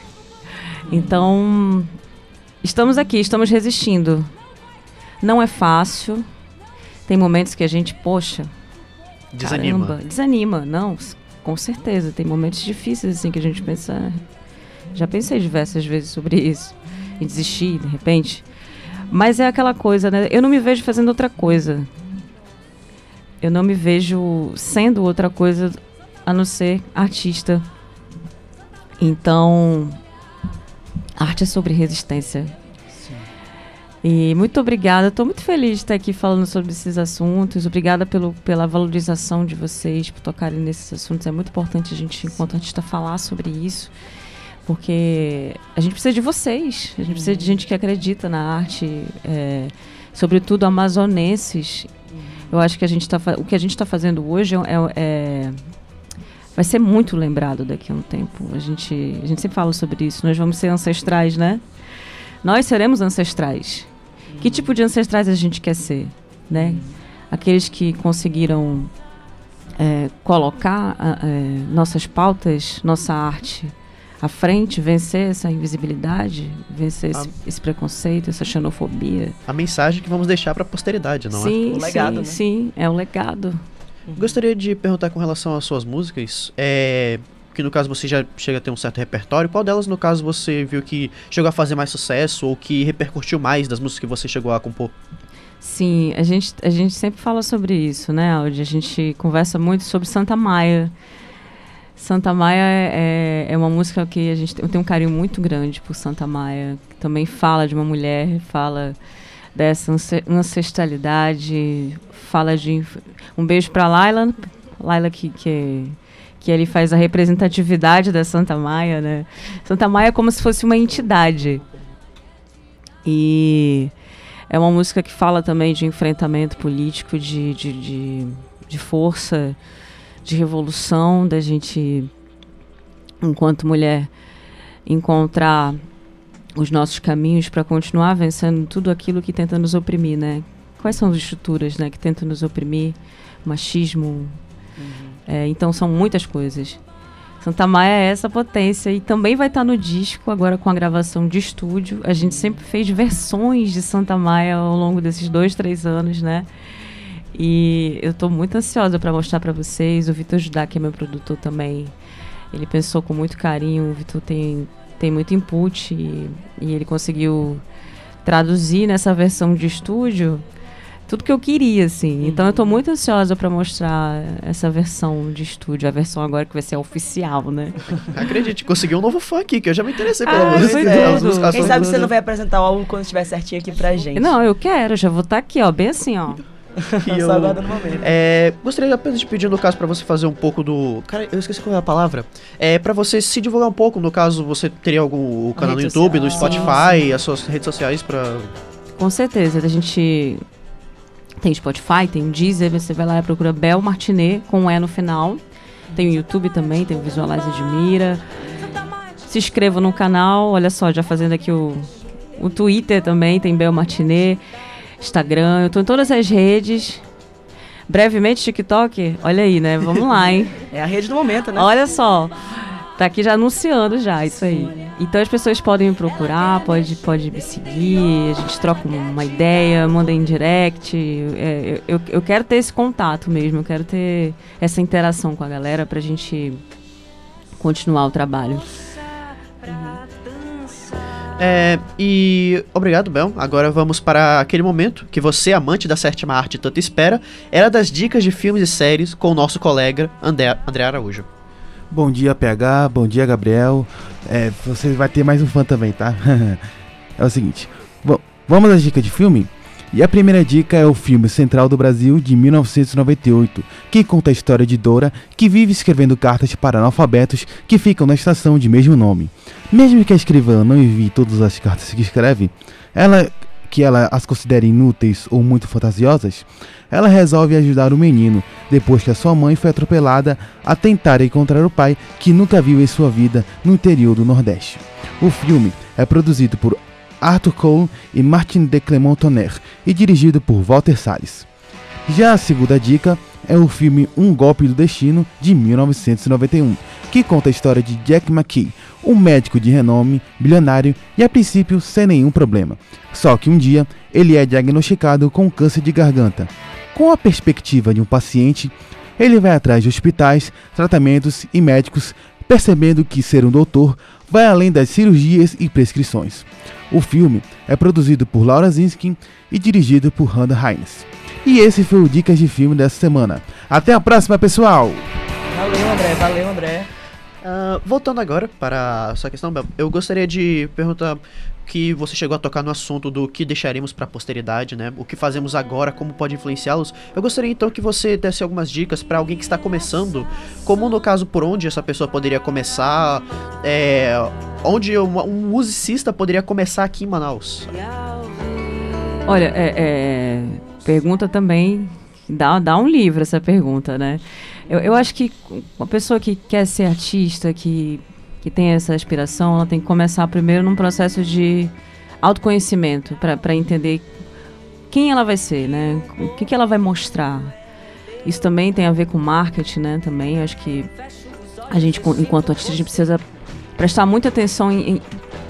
Então, estamos aqui, estamos resistindo. Não é fácil. Tem momentos que a gente, poxa, Desanima. Caramba, desanima, não, com certeza. Tem momentos difíceis assim que a gente pensa. Já pensei diversas vezes sobre isso, em desistir de repente. Mas é aquela coisa, né? Eu não me vejo fazendo outra coisa. Eu não me vejo sendo outra coisa a não ser artista. Então, arte é sobre resistência. E muito obrigada, estou muito feliz de estar aqui falando sobre esses assuntos. Obrigada pelo, pela valorização de vocês, por tocarem nesses assuntos. É muito importante a gente, enquanto artista, falar sobre isso, porque a gente precisa de vocês, a gente precisa de gente que acredita na arte, é, sobretudo amazonenses. Eu acho que a gente tá, o que a gente está fazendo hoje é, é, vai ser muito lembrado daqui a um tempo. A gente, a gente sempre fala sobre isso. Nós vamos ser ancestrais, né? Nós seremos ancestrais. Que tipo de ancestrais a gente quer ser, né? Aqueles que conseguiram é, colocar é, nossas pautas, nossa arte à frente, vencer essa invisibilidade, vencer esse, esse, preconceito, essa xenofobia. A mensagem que vamos deixar para a posteridade, não sim, é? O legado, sim, né? sim, é o legado. Gostaria de perguntar com relação às suas músicas, é, que no caso você já chega a ter um certo repertório, qual delas no caso você viu que chegou a fazer mais sucesso ou que repercutiu mais das músicas que você chegou a compor? Sim, a gente, a gente sempre fala sobre isso, né, Audi? A gente conversa muito sobre Santa Maia. Santa Maia é, é uma música que a gente tem, tem um carinho muito grande por Santa Maia, que também fala de uma mulher, fala dessa ancestralidade, fala de um beijo para Laila, Laila que, que é que ele faz a representatividade da Santa Maia, né? Santa Maia é como se fosse uma entidade. E é uma música que fala também de enfrentamento político, de, de, de, de força, de revolução, da gente, enquanto mulher, encontrar os nossos caminhos para continuar vencendo tudo aquilo que tenta nos oprimir, né? Quais são as estruturas, né, que tentam nos oprimir? machismo, uhum. É, então são muitas coisas. Santa Maia é essa potência e também vai estar no disco agora com a gravação de estúdio. A gente sempre fez versões de Santa Maia ao longo desses dois, três anos, né? E eu estou muito ansiosa para mostrar para vocês. O Vitor Judá, que é meu produtor também, ele pensou com muito carinho. O Vitor tem, tem muito input e, e ele conseguiu traduzir nessa versão de estúdio tudo que eu queria, assim. Então eu tô muito ansiosa para mostrar essa versão de estúdio, a versão agora que vai ser oficial, né? Acredite, consegui um novo fã aqui, que eu já me interessei pela Ah, música. é. músicas Quem sabe você não vai apresentar o álbum quando estiver certinho aqui pra gente. Não, eu quero, já vou estar aqui, ó, bem assim, ó. E eu- Só aguardando o momento. É, gostaria apenas de pedir, no caso, pra você fazer um pouco do. Cara, eu esqueci qual é a palavra. É, pra você se divulgar um pouco, no caso, você teria algum o canal no YouTube, no social. Spotify, as suas redes sociais pra. Com certeza, a gente tem Spotify, tem Deezer, você vai lá e procura Bel Martinet com um E no final. Tem o YouTube também, tem o Visualize Admira. Se inscreva no canal, olha só, já fazendo aqui o, o Twitter também, tem Bel Martinet, Instagram, eu tô em todas as redes. Brevemente TikTok, olha aí, né? Vamos lá, hein? É a rede do momento, né? Olha só. Tá aqui já anunciando já, isso aí. Então as pessoas podem me procurar, pode, pode me seguir, a gente troca uma ideia, manda em direct. É, eu, eu quero ter esse contato mesmo, eu quero ter essa interação com a galera pra gente continuar o trabalho. É, e obrigado, Bel. Agora vamos para aquele momento que você, amante da sétima arte, tanto espera. Era das dicas de filmes e séries com o nosso colega André, André Araújo. Bom dia, PH. Bom dia, Gabriel. É, você vai ter mais um fã também, tá? é o seguinte. Bom, vamos às dicas de filme? E a primeira dica é o filme Central do Brasil de 1998, que conta a história de Dora, que vive escrevendo cartas para analfabetos que ficam na estação de mesmo nome. Mesmo que a escrivã não envie todas as cartas que escreve, ela que ela as considere inúteis ou muito fantasiosas, ela resolve ajudar o menino depois que a sua mãe foi atropelada a tentar encontrar o pai que nunca viu em sua vida no interior do Nordeste. O filme é produzido por Arthur Cole e Martin de Clermont-Tonnerre e dirigido por Walter Salles. Já a segunda dica é o filme Um Golpe do Destino de 1991, que conta a história de Jack McKee, um médico de renome, bilionário e a princípio sem nenhum problema. Só que um dia ele é diagnosticado com câncer de garganta. Com a perspectiva de um paciente, ele vai atrás de hospitais, tratamentos e médicos, percebendo que ser um doutor vai além das cirurgias e prescrições. O filme é produzido por Laura Zinskin e dirigido por Hannah Hines. E esse foi o Dicas de Filme dessa semana. Até a próxima, pessoal! Valeu, André. Valeu, André. Ah, voltando agora para a sua questão, eu gostaria de perguntar que você chegou a tocar no assunto do que deixaremos para a posteridade, né? O que fazemos agora, como pode influenciá-los. Eu gostaria então que você desse algumas dicas para alguém que está começando, como no caso por onde essa pessoa poderia começar, é, onde um, um musicista poderia começar aqui em Manaus. Olha, é, é, pergunta também. Dá, dá um livro essa pergunta, né? Eu, eu acho que uma pessoa que quer ser artista, que, que tem essa aspiração, ela tem que começar primeiro num processo de autoconhecimento para entender quem ela vai ser, né? O que, que ela vai mostrar. Isso também tem a ver com marketing, né? Também acho que a gente, enquanto artista, a gente precisa prestar muita atenção em, em,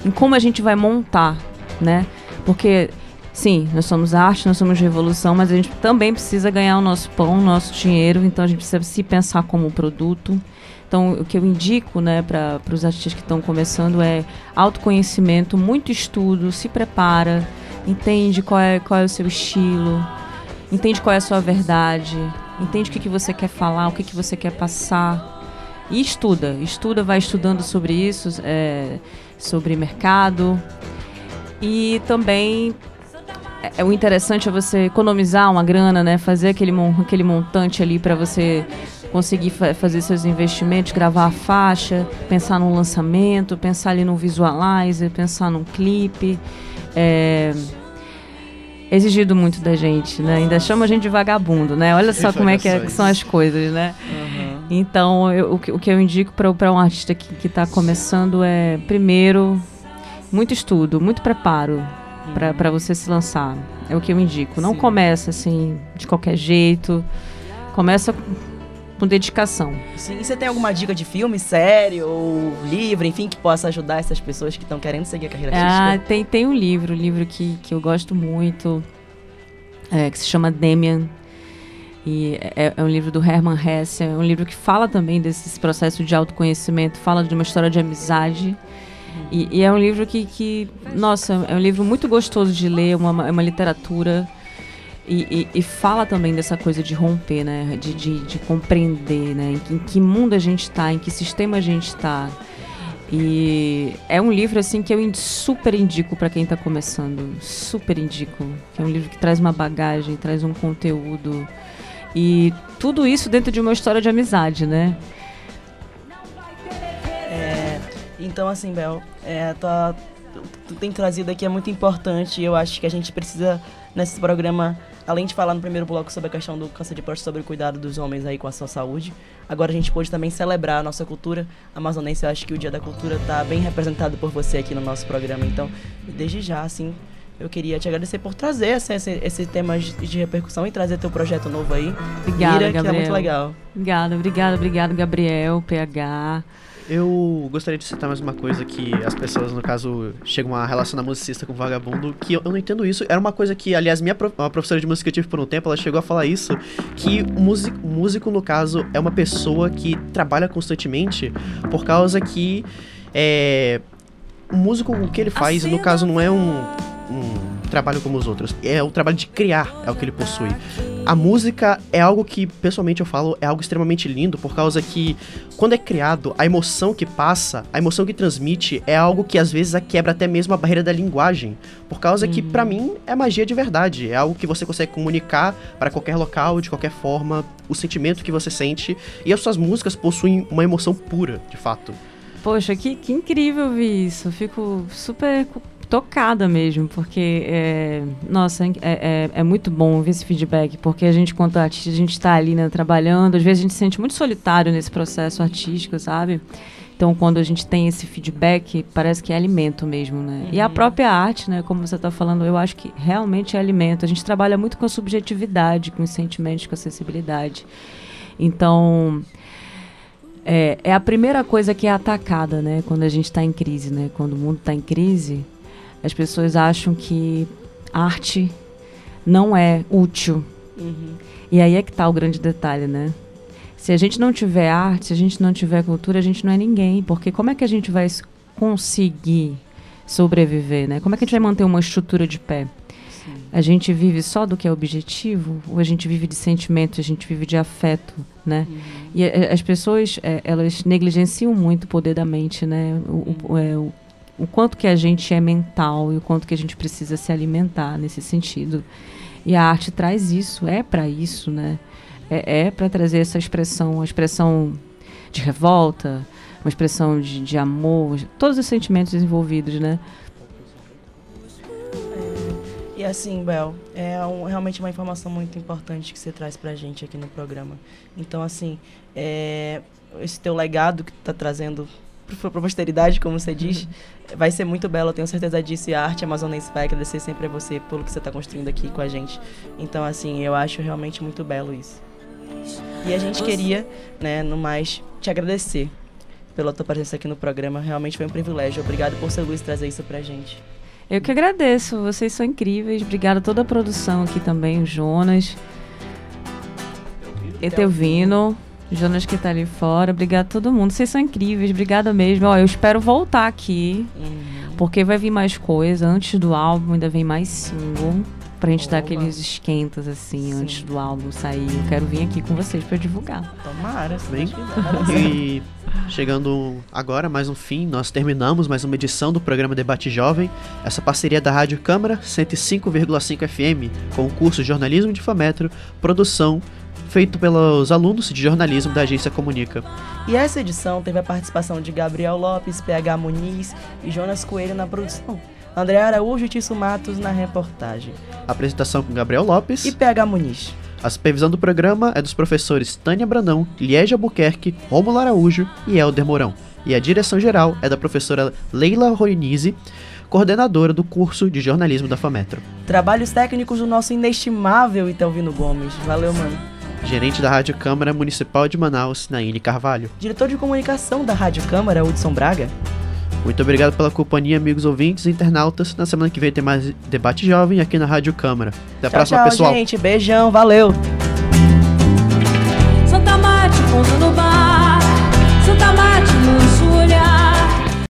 em como a gente vai montar, né? Porque Sim, nós somos arte, nós somos revolução, mas a gente também precisa ganhar o nosso pão, o nosso dinheiro, então a gente precisa se pensar como produto. Então, o que eu indico né, para os artistas que estão começando é autoconhecimento, muito estudo, se prepara, entende qual é, qual é o seu estilo, entende qual é a sua verdade, entende o que, que você quer falar, o que, que você quer passar. E estuda, estuda, vai estudando sobre isso, é, sobre mercado. E também o interessante é você economizar uma grana, né? Fazer aquele, aquele montante ali para você conseguir fa- fazer seus investimentos, gravar a faixa, pensar num lançamento, pensar ali no visualizer, pensar num clipe. É exigido muito da gente, né? Ainda chama a gente de vagabundo, né? Olha só como é que, é- que são as coisas, né? Então, eu- o que eu indico para um artista que está começando é, primeiro, muito estudo, muito preparo para você se lançar. É o que eu indico. Não começa assim, de qualquer jeito. Começa com, dedicação. Sim, e você tem alguma dica de filme, série ou livro, enfim, que possa ajudar essas pessoas que estão querendo seguir a carreira Ah, artística? tem, tem um livro, um livro que, que eu gosto muito, é, que se chama Demian. E é, é um livro do Hermann Hesse, é um livro que fala também desse processo de autoconhecimento, fala de uma história de amizade. E, e é um livro que, que, nossa, é um livro muito gostoso de ler, uma, é uma literatura. E, e, e fala também dessa coisa de romper, né? De, de, de compreender, né? Em que, em que mundo a gente está, em que sistema a gente está. E é um livro assim que eu super indico para quem está começando, super indico. Que é um livro que traz uma bagagem, traz um conteúdo e tudo isso dentro de uma história de amizade, né? Então, assim, Bel, é, tua, tu, tem trazido aqui é muito importante. Eu acho que a gente precisa, nesse programa, além de falar no primeiro bloco sobre a questão do câncer de próstata, sobre o cuidado dos homens aí com a sua saúde, agora a gente pôde também celebrar a nossa cultura amazonense. Eu acho que o Dia da Cultura tá bem representado por você aqui no nosso programa. Então, desde já, assim, eu queria te agradecer por trazer esse, esse, esse tema de repercussão e trazer teu projeto novo aí. Obrigada, Mira, que é Gabriel. muito legal. Obrigada, obrigada, obrigada, Gabriel, PH. Eu gostaria de citar mais uma coisa que as pessoas, no caso, chegam a relacionar musicista com vagabundo, que eu, eu não entendo isso. Era uma coisa que, aliás, minha pro- uma professora de música que eu tive por um tempo, ela chegou a falar isso, que o músico, músico, no caso, é uma pessoa que trabalha constantemente por causa que é, o músico, o que ele faz, no caso, não é um, um trabalho como os outros, é o trabalho de criar, é o que ele possui. A música é algo que, pessoalmente eu falo, é algo extremamente lindo, por causa que, quando é criado, a emoção que passa, a emoção que transmite, é algo que às vezes quebra até mesmo a barreira da linguagem. Por causa que, pra mim, é magia de verdade. É algo que você consegue comunicar para qualquer local, de qualquer forma, o sentimento que você sente. E as suas músicas possuem uma emoção pura, de fato. Poxa, que, que incrível ver isso. Fico super tocada mesmo, porque, é, nossa, é, é, é muito bom ver esse feedback, porque a gente, quanto artista, a gente está ali, né, trabalhando, às vezes a gente se sente muito solitário nesse processo artístico, sabe? Então, quando a gente tem esse feedback, parece que é alimento mesmo, né? E a própria arte, né, como você está falando, eu acho que realmente é alimento. A gente trabalha muito com a subjetividade, com os sentimentos, com a sensibilidade. Então, é, é a primeira coisa que é atacada, né? Quando a gente está em crise, né? Quando o mundo está em crise, as pessoas acham que arte não é útil. Uhum. E aí é que tá o grande detalhe, né? Se a gente não tiver arte, se a gente não tiver cultura, a gente não é ninguém. Porque como é que a gente vai conseguir sobreviver, né? Como é que a gente vai manter uma estrutura de pé? A gente vive só do que é objetivo? Ou a gente vive de sentimento, a gente vive de afeto, né? E eh, as pessoas, eh, elas negligenciam muito o poder da mente, né? O, o- é, o- o quanto que a gente é mental e o quanto que a gente precisa se alimentar nesse sentido. E a arte traz isso, é para isso, né? É, é para trazer essa expressão, a expressão de revolta, uma expressão de, de amor, todos os sentimentos envolvidos, né? E assim, Bel, é um- realmente uma informação muito importante que você traz pra gente aqui no programa. Então, assim, é, esse teu legado que tu tá trazendo pra, pra posteridade, como você diz, vai ser muito belo, eu tenho certeza disso. E a arte amazonense vai agradecer sempre a você pelo que você tá construindo aqui com a gente. Então, assim, eu acho realmente muito belo isso. E a gente queria, né, no mais, te agradecer pela tua presença aqui no programa. Realmente foi um privilégio. Obrigado por ser Luiz trazer isso pra gente. Eu que agradeço, vocês são incríveis. Obrigada a toda a produção aqui também, o Jonas. Etelvino, Jonas que tá ali fora. Obrigada a todo mundo. Vocês são incríveis, obrigada mesmo. Ó, eu espero voltar aqui, porque vai vir mais coisa. Antes do álbum ainda vem mais single. Pra gente dar aqueles esquentas, assim, antes do álbum sair. Eu quero vir aqui com vocês pra divulgar. Tomara, se Bem, e chegando agora, mais um fim, nós terminamos mais uma edição do programa Debate Jovem, essa parceria da Rádio Câmara 105,5 FM, com o curso de Jornalismo de Fametro, produção feito pelos alunos de jornalismo da agência Comunica. E essa edição teve a participação de Gabriel Lopes, PH Muniz e Jonas Coelho na produção. André Araújo e Tício Matos na reportagem. Apresentação com Gabriel Lopes. E PH Muniz. A supervisão do programa é dos professores Tânia Brandão, Liege Albuquerque, Rômulo Araújo e Helder Mourão. E a direção geral é da professora Leila Roinise, coordenadora do curso de jornalismo da FAMETRO. Trabalhos técnicos do nosso inestimável Itelvino Gomes. Valeu, mano. Gerente da Rádio Câmara Municipal de Manaus, Naine Carvalho. Diretor de comunicação da Rádio Câmara, Hudson Braga. Muito obrigado pela companhia, amigos ouvintes e internautas. Na semana que vem tem mais debate jovem aqui na Rádio Câmara. Até a tchau, próxima, tchau, pessoal. gente. Beijão, valeu. Santa Marte, ponta no bar. Santa Marte.